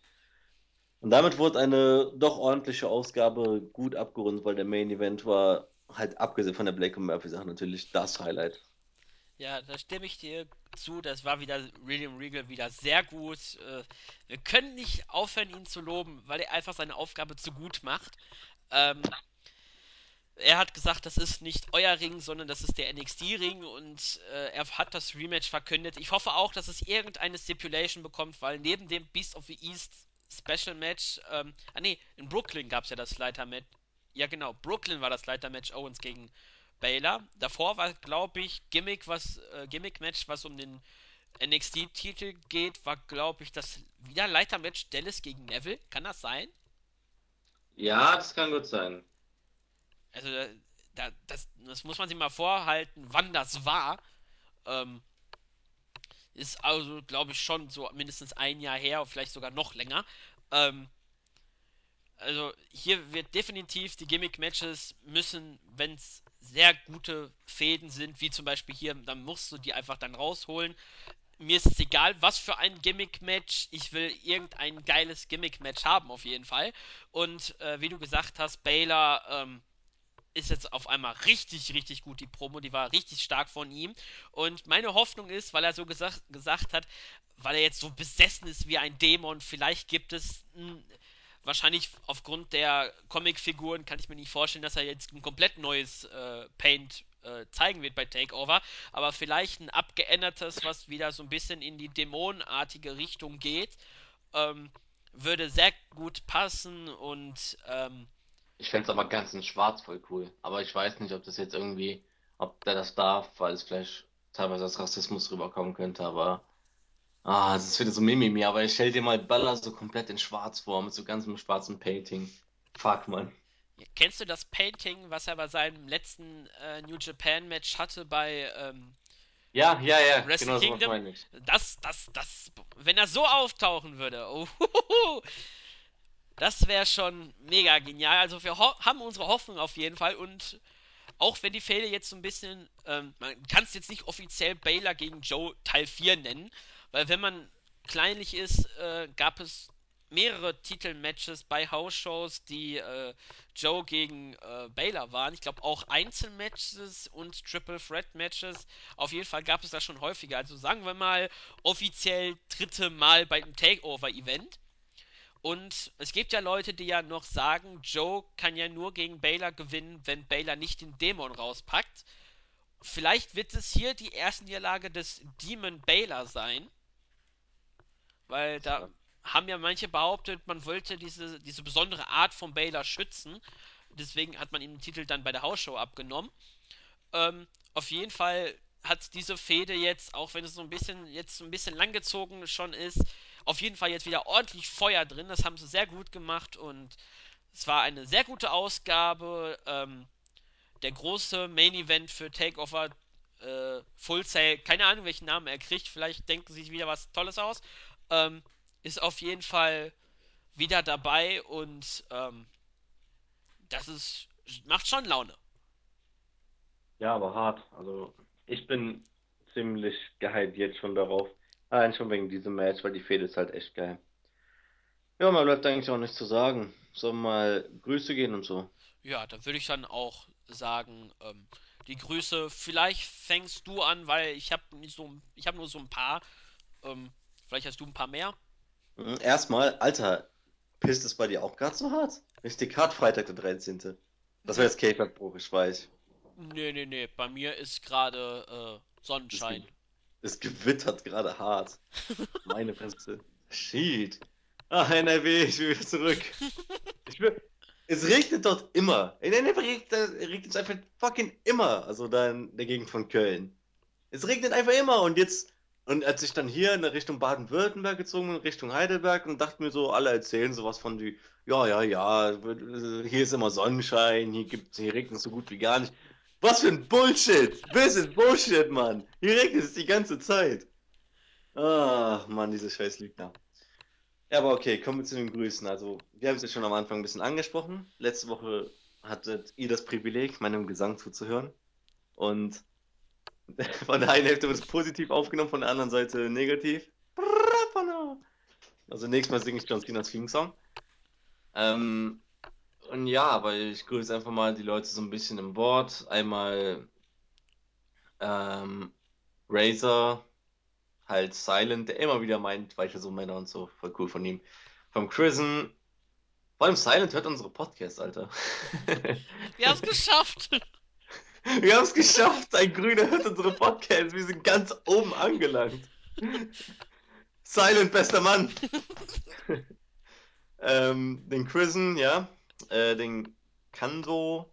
Und damit wurde eine doch ordentliche Ausgabe gut abgerundet, weil der Main Event war halt abgesehen von der Blake und Murphy Sache natürlich das Highlight. Ja, da stimme ich dir zu. Das war wieder William Regal wieder sehr gut. Äh, wir können nicht aufhören, ihn zu loben, weil er einfach seine Aufgabe zu gut macht. Ähm, er hat gesagt, das ist nicht euer Ring, sondern das ist der NXT-Ring und äh, er hat das Rematch verkündet. Ich hoffe auch, dass es irgendeine Stipulation bekommt, weil neben dem Beast of the East Special Match, ähm, ah ne, in Brooklyn gab es ja das Leiter-Match. Ja genau, Brooklyn war das Leiter-Match Owens gegen Baylor. Davor war, glaube ich, Gimmick, was, äh, Gimmick-Match, was um den NXT-Titel geht, war, glaube ich, das wieder Leiter-Match Dallas gegen Neville. Kann das sein? Ja, das kann gut sein. Also, da, das, das muss man sich mal vorhalten, wann das war. Ähm, ist also, glaube ich, schon so mindestens ein Jahr her, vielleicht sogar noch länger. Ähm, also, hier wird definitiv die Gimmick-Matches müssen, wenn es sehr gute Fäden sind, wie zum Beispiel hier, dann musst du die einfach dann rausholen. Mir ist es egal, was für ein Gimmick-Match. Ich will irgendein geiles Gimmick-Match haben, auf jeden Fall. Und äh, wie du gesagt hast, Baylor ähm, ist jetzt auf einmal richtig, richtig gut, die Promo. Die war richtig stark von ihm. Und meine Hoffnung ist, weil er so gesagt, gesagt hat, weil er jetzt so besessen ist wie ein Dämon, vielleicht gibt es ein, wahrscheinlich aufgrund der Comicfiguren kann ich mir nicht vorstellen, dass er jetzt ein komplett neues äh, Paint äh, zeigen wird bei Takeover, aber vielleicht ein abgeändertes, was wieder so ein bisschen in die dämonenartige Richtung geht, ähm, würde sehr gut passen und ähm, Ich fände es aber ganz in Schwarz voll cool. Aber ich weiß nicht, ob das jetzt irgendwie, ob der das darf, weil es vielleicht teilweise als Rassismus rüberkommen könnte, aber. Ah, das ist wieder so Mimimi, aber ich stell dir mal Bella so komplett in Schwarz vor, mit so ganzem schwarzen Painting. Fuck, man. kennst du das Painting, was er bei seinem letzten äh, New Japan Match hatte bei ähm, Ja, ja, ja, Wrestle genau Kingdom? meine ich. Das, das, das, wenn er so auftauchen würde, oh, das wäre schon mega genial. Also wir haben unsere Hoffnung auf jeden Fall und auch wenn die Fehde jetzt so ein bisschen, ähm, man kann es jetzt nicht offiziell Baylor gegen Joe Teil 4 nennen, weil wenn man kleinlich ist, äh, gab es mehrere Titelmatches bei House-Shows, die äh, Joe gegen äh, Baylor waren. Ich glaube auch Einzelmatches und Triple Threat Matches. Auf jeden Fall gab es das schon häufiger. Also sagen wir mal offiziell dritte Mal bei einem Takeover-Event. Und es gibt ja Leute, die ja noch sagen, Joe kann ja nur gegen Baylor gewinnen, wenn Baylor nicht den Dämon rauspackt. Vielleicht wird es hier die erste Niederlage des Demon Baylor sein. Weil da haben ja manche behauptet, man wollte diese, diese besondere Art von Baylor schützen. Deswegen hat man ihm den Titel dann bei der Hausshow abgenommen. Ähm, auf jeden Fall hat diese Fehde jetzt, auch wenn es so ein bisschen jetzt so ein bisschen langgezogen schon ist, auf jeden Fall jetzt wieder ordentlich Feuer drin. Das haben sie sehr gut gemacht und es war eine sehr gute Ausgabe. Ähm, der große Main Event für Takeover äh, Full Sail, keine Ahnung, welchen Namen er kriegt. Vielleicht denken sie sich wieder was Tolles aus. Ähm, ist auf jeden Fall wieder dabei und ähm, das ist macht schon Laune. Ja, aber hart. Also ich bin ziemlich gehypt jetzt schon darauf. Allein schon wegen diesem Match, weil die Fehde ist halt echt geil. Ja, man bleibt eigentlich auch nichts zu sagen. Soll mal Grüße gehen und so. Ja, dann würde ich dann auch sagen, ähm, die Grüße. Vielleicht fängst du an, weil ich habe so, ich habe nur so ein paar. Ähm, vielleicht hast du ein paar mehr. Mhm, Erstmal, Alter, pisst es bei dir auch gerade so hart? Richtig hart, Freitag der 13. Das war jetzt Käferbruch, ich weiß. nee, nee, nee. Bei mir ist gerade äh, Es, ge Sonnenschein. es gewittert gerade hart. Meine Fresse. Shit. Ah, NRW, ich will wieder zurück. Ich will. Es regnet dort immer. In NRW regnet, regnet es einfach fucking immer. Also da in der Gegend von Köln. Es regnet einfach immer und jetzt, und als ich dann hier in Richtung Baden-Württemberg gezogen bin, Richtung Heidelberg, und dachte mir so, alle erzählen sowas von die, ja, ja, ja, hier ist immer Sonnenschein, hier gibt's, hier regnet es so gut wie gar nicht. Was für ein Bullshit! Bisschen Bullshit, Mann! Hier regnet es die ganze Zeit. Ach, Mann, diese scheiß Lügner. Ja, aber okay, kommen wir zu den Grüßen. Also, wir haben es ja schon am Anfang ein bisschen angesprochen. Letzte Woche hattet ihr das Privileg, meinem Gesang zuzuhören. Und von der einen Hälfte wird es positiv aufgenommen, von der anderen Seite negativ. Also nächstes Mal singe ich John Cena's Theme-Song. Ähm, und ja, aber ich grüße einfach mal die Leute so ein bisschen im Board. Einmal ähm, Razor, halt Silent, der immer wieder meint, weiche so Männer und so. Voll cool von ihm. Vom Chrisen. Vor allem Silent hört unsere Podcasts, Alter. Wir haben es geschafft. Wir haben es geschafft. Ein Grüner hört unsere Podcasts. Wir sind ganz oben angelangt. Silent, bester Mann. ähm, den Chrisen, ja. Äh, den Kando,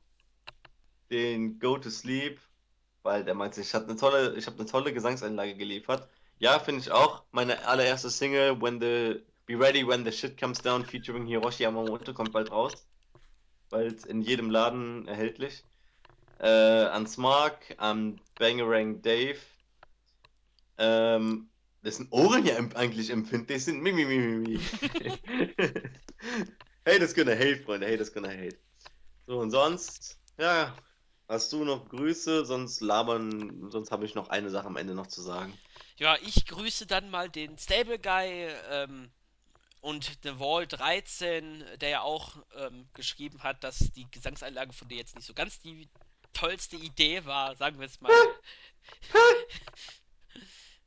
den Go to Sleep, weil der meinte, ich habe eine tolle, ich habe eine tolle Gesangseinlage geliefert. Ja, finde ich auch. Meine allererste Single, When the Be Ready When the Shit Comes Down, featuring Hiroshi Yamamoto, kommt bald raus. Bald in jedem Laden erhältlich. Äh, an Smark, an Bangerang Dave, ähm, dessen Ohren ja eigentlich empfindlich sind. Mi, mi, mi, mi, mi. Hate is gonna hate, Freunde. Hate is gonna hate. So, und sonst, ja, hast du noch Grüße? Sonst labern, sonst habe ich noch eine Sache am Ende noch zu sagen. Ja, ich grüße dann mal den Stable Guy ähm, und The Wall 13, der ja auch ähm, geschrieben hat, dass die Gesangseinlage von dir jetzt nicht so ganz die tollste Idee war, sagen wir es mal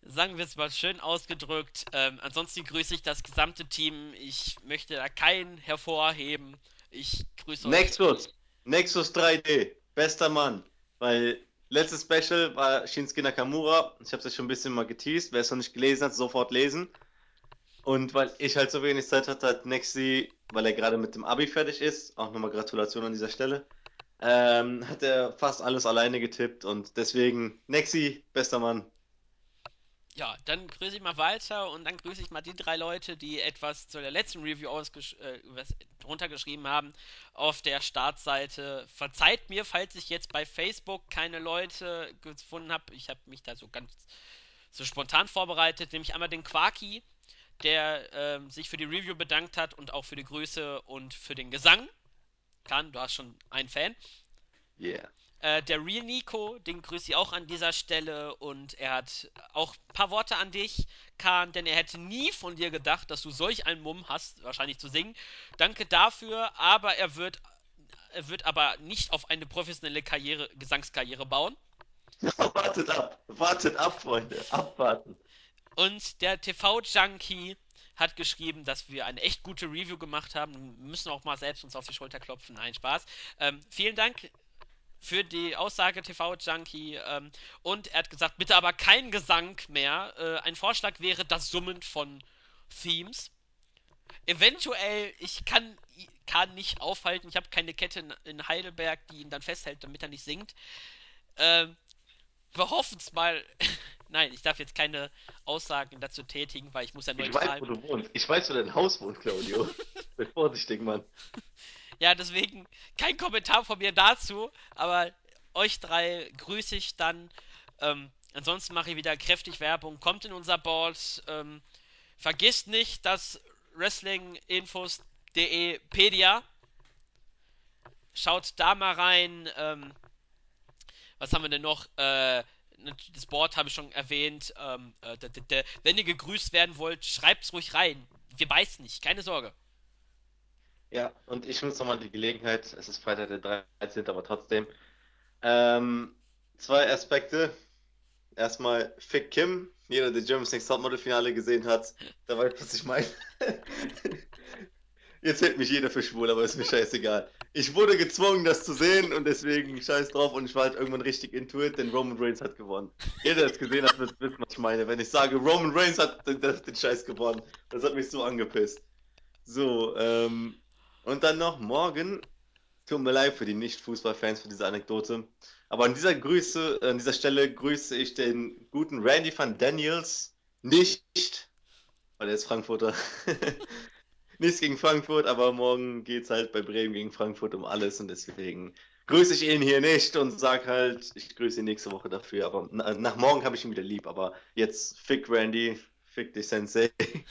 sagen wir es mal schön ausgedrückt. Ähm, ansonsten grüße ich das gesamte Team. Ich möchte da keinen hervorheben. Ich grüße euch. Nexus, Nexus 3D, bester Mann. Weil letztes Special war Shinsuke Nakamura. Ich habe es schon ein bisschen mal geteased. Wer es noch nicht gelesen hat, sofort lesen. Und weil ich halt so wenig Zeit hatte, hat Nexi, weil er gerade mit dem Abi fertig ist, auch nochmal Gratulation an dieser Stelle, ähm, hat er fast alles alleine getippt und deswegen Nexi, bester Mann. Ja, dann grüße ich mal weiter und dann grüße ich mal die drei Leute, die etwas zu der letzten Review äh, drunter geschrieben haben auf der Startseite. Verzeiht mir, falls ich jetzt bei Facebook keine Leute gefunden habe. Ich habe mich da so ganz so spontan vorbereitet, nämlich einmal den Quaki, der ähm, sich für die Review bedankt hat und auch für die Grüße und für den Gesang. Kann, du hast schon einen Fan. Yeah. Äh, der Real Nico, den grüße ich auch an dieser Stelle und er hat auch ein paar Worte an dich, Kahn, denn er hätte nie von dir gedacht, dass du solch einen Mumm hast, wahrscheinlich zu singen. Danke dafür, aber er wird, er wird aber nicht auf eine professionelle Karriere, Gesangskarriere bauen. wartet ab, wartet ab, Freunde, abwarten. Und der TV-Junkie hat geschrieben, dass wir eine echt gute Review gemacht haben. Wir müssen auch mal selbst uns auf die Schulter klopfen. Nein, Spaß. Ähm, vielen Dank für die Aussage TV Junkie ähm, und er hat gesagt, bitte aber kein Gesang mehr. Äh, ein Vorschlag wäre das Summen von Themes. Eventuell, ich kann, kann nicht aufhalten, ich habe keine Kette in Heidelberg, die ihn dann festhält, damit er nicht singt. Ähm, wir hoffen es mal. Nein, ich darf jetzt keine Aussagen dazu tätigen, weil ich muss ja neutral... Ich weiß, wo du wohnst. Ich weiß, wo dein Haus wohnt, Claudio. Sei vorsichtig, Mann. Ja, deswegen kein Kommentar von mir dazu, aber euch drei grüße ich dann. Ähm, ansonsten mache ich wieder kräftig Werbung. Kommt in unser Board. Ähm, vergisst nicht das Wrestlinginfos.de Pedia. Schaut da mal rein. Ähm, was haben wir denn noch? Äh, das Board habe ich schon erwähnt. Ähm, äh, wenn ihr gegrüßt werden wollt, schreibt es ruhig rein. Wir beißen nicht, keine Sorge. Ja, und ich nutze nochmal die Gelegenheit, es ist Freitag der 13., aber trotzdem. Ähm, zwei Aspekte. Erstmal Fick Kim. Jeder, der Germany's Next Topmodel Finale gesehen hat, der weiß, was ich meine. Jetzt hält mich jeder für schwul, aber ist mir scheißegal. Ich wurde gezwungen, das zu sehen und deswegen scheiß drauf und ich war halt irgendwann richtig intuit, denn Roman Reigns hat gewonnen. Jeder, der es gesehen hat, wird wissen, was ich meine. Wenn ich sage, Roman Reigns hat den, den Scheiß gewonnen, das hat mich so angepisst. So, ähm, und dann noch morgen, tut mir leid für die Nicht-Fußballfans für diese Anekdote, aber an dieser Grüße, an dieser Stelle grüße ich den guten Randy van Daniels nicht, weil er ist Frankfurter. Nichts gegen Frankfurt, aber morgen geht es halt bei Bremen gegen Frankfurt um alles und deswegen grüße ich ihn hier nicht und sag halt, ich grüße ihn nächste Woche dafür, aber nach morgen habe ich ihn wieder lieb, aber jetzt fick Randy, fick dich Sensei.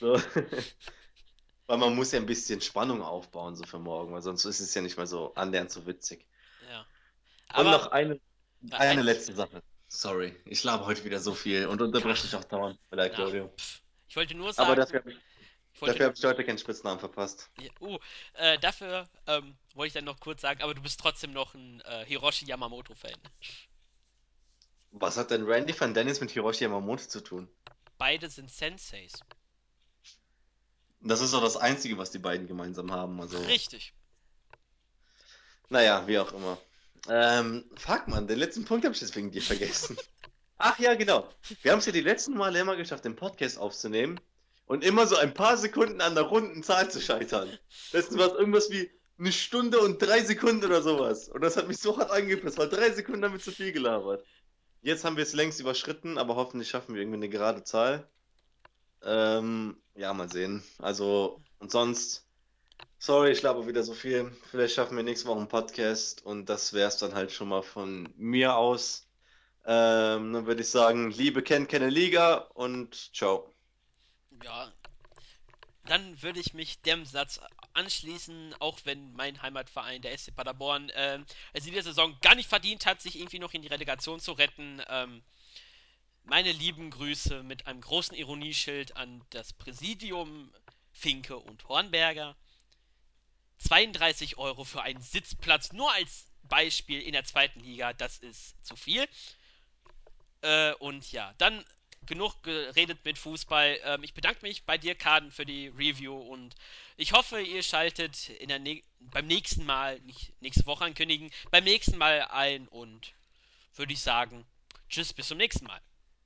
So. Weil man muss ja ein bisschen Spannung aufbauen, so für morgen, weil sonst ist es ja nicht mehr so annähernd so witzig. Ja. Aber und noch eine, eine letzte Sache. Sorry, ich labe heute wieder so viel und unterbreche dich auch dauernd. Vielleicht, Claudio. Ich wollte nur sagen. Aber dafür habe ich, heute keinen Spitznamen verpasst. Ja, uh, äh, dafür ähm, wollte ich dann noch kurz sagen, aber du bist trotzdem noch ein äh, Hiroshi Yamamoto-Fan. Was hat denn Randy van Dennis mit Hiroshi Yamamoto zu tun? Beide sind Senseis. Das ist auch das Einzige, was die beiden gemeinsam haben. Also... Richtig. Naja, wie auch immer. Ähm, fuck man, den letzten Punkt habe ich deswegen dir vergessen. Ach ja, genau. Wir haben es ja die letzten Male immer geschafft, den Podcast aufzunehmen und immer so ein paar Sekunden an der runden Zahl zu scheitern. Letztens war es irgendwas wie eine Stunde und drei Sekunden oder sowas. Und das hat mich so hart angepisst, weil drei Sekunden damit zu viel gelabert. Jetzt haben wir es längst überschritten, aber hoffentlich schaffen wir irgendwie eine gerade Zahl. Ähm, ja, mal sehen. Also, und sonst, sorry, ich glaube wieder so viel. Vielleicht schaffen wir nächste Woche einen Podcast und das wäre es dann halt schon mal von mir aus. Ähm, dann würde ich sagen, Liebe kennt keine Liga und ciao. Ja, dann würde ich mich dem Satz anschließen, auch wenn mein Heimatverein, der SC Paderborn, äh, es in dieser Saison gar nicht verdient hat, sich irgendwie noch in die Relegation zu retten. Ähm, meine lieben Grüße mit einem großen Ironieschild an das Präsidium Finke und Hornberger. 32 Euro für einen Sitzplatz, nur als Beispiel in der zweiten Liga, das ist zu viel. Äh, und ja, dann genug geredet mit Fußball. Ähm, ich bedanke mich bei dir, Kaden, für die Review und ich hoffe, ihr schaltet ne beim nächsten Mal, nicht nächste Woche ankündigen, beim nächsten Mal ein und würde ich sagen, tschüss, bis zum nächsten Mal.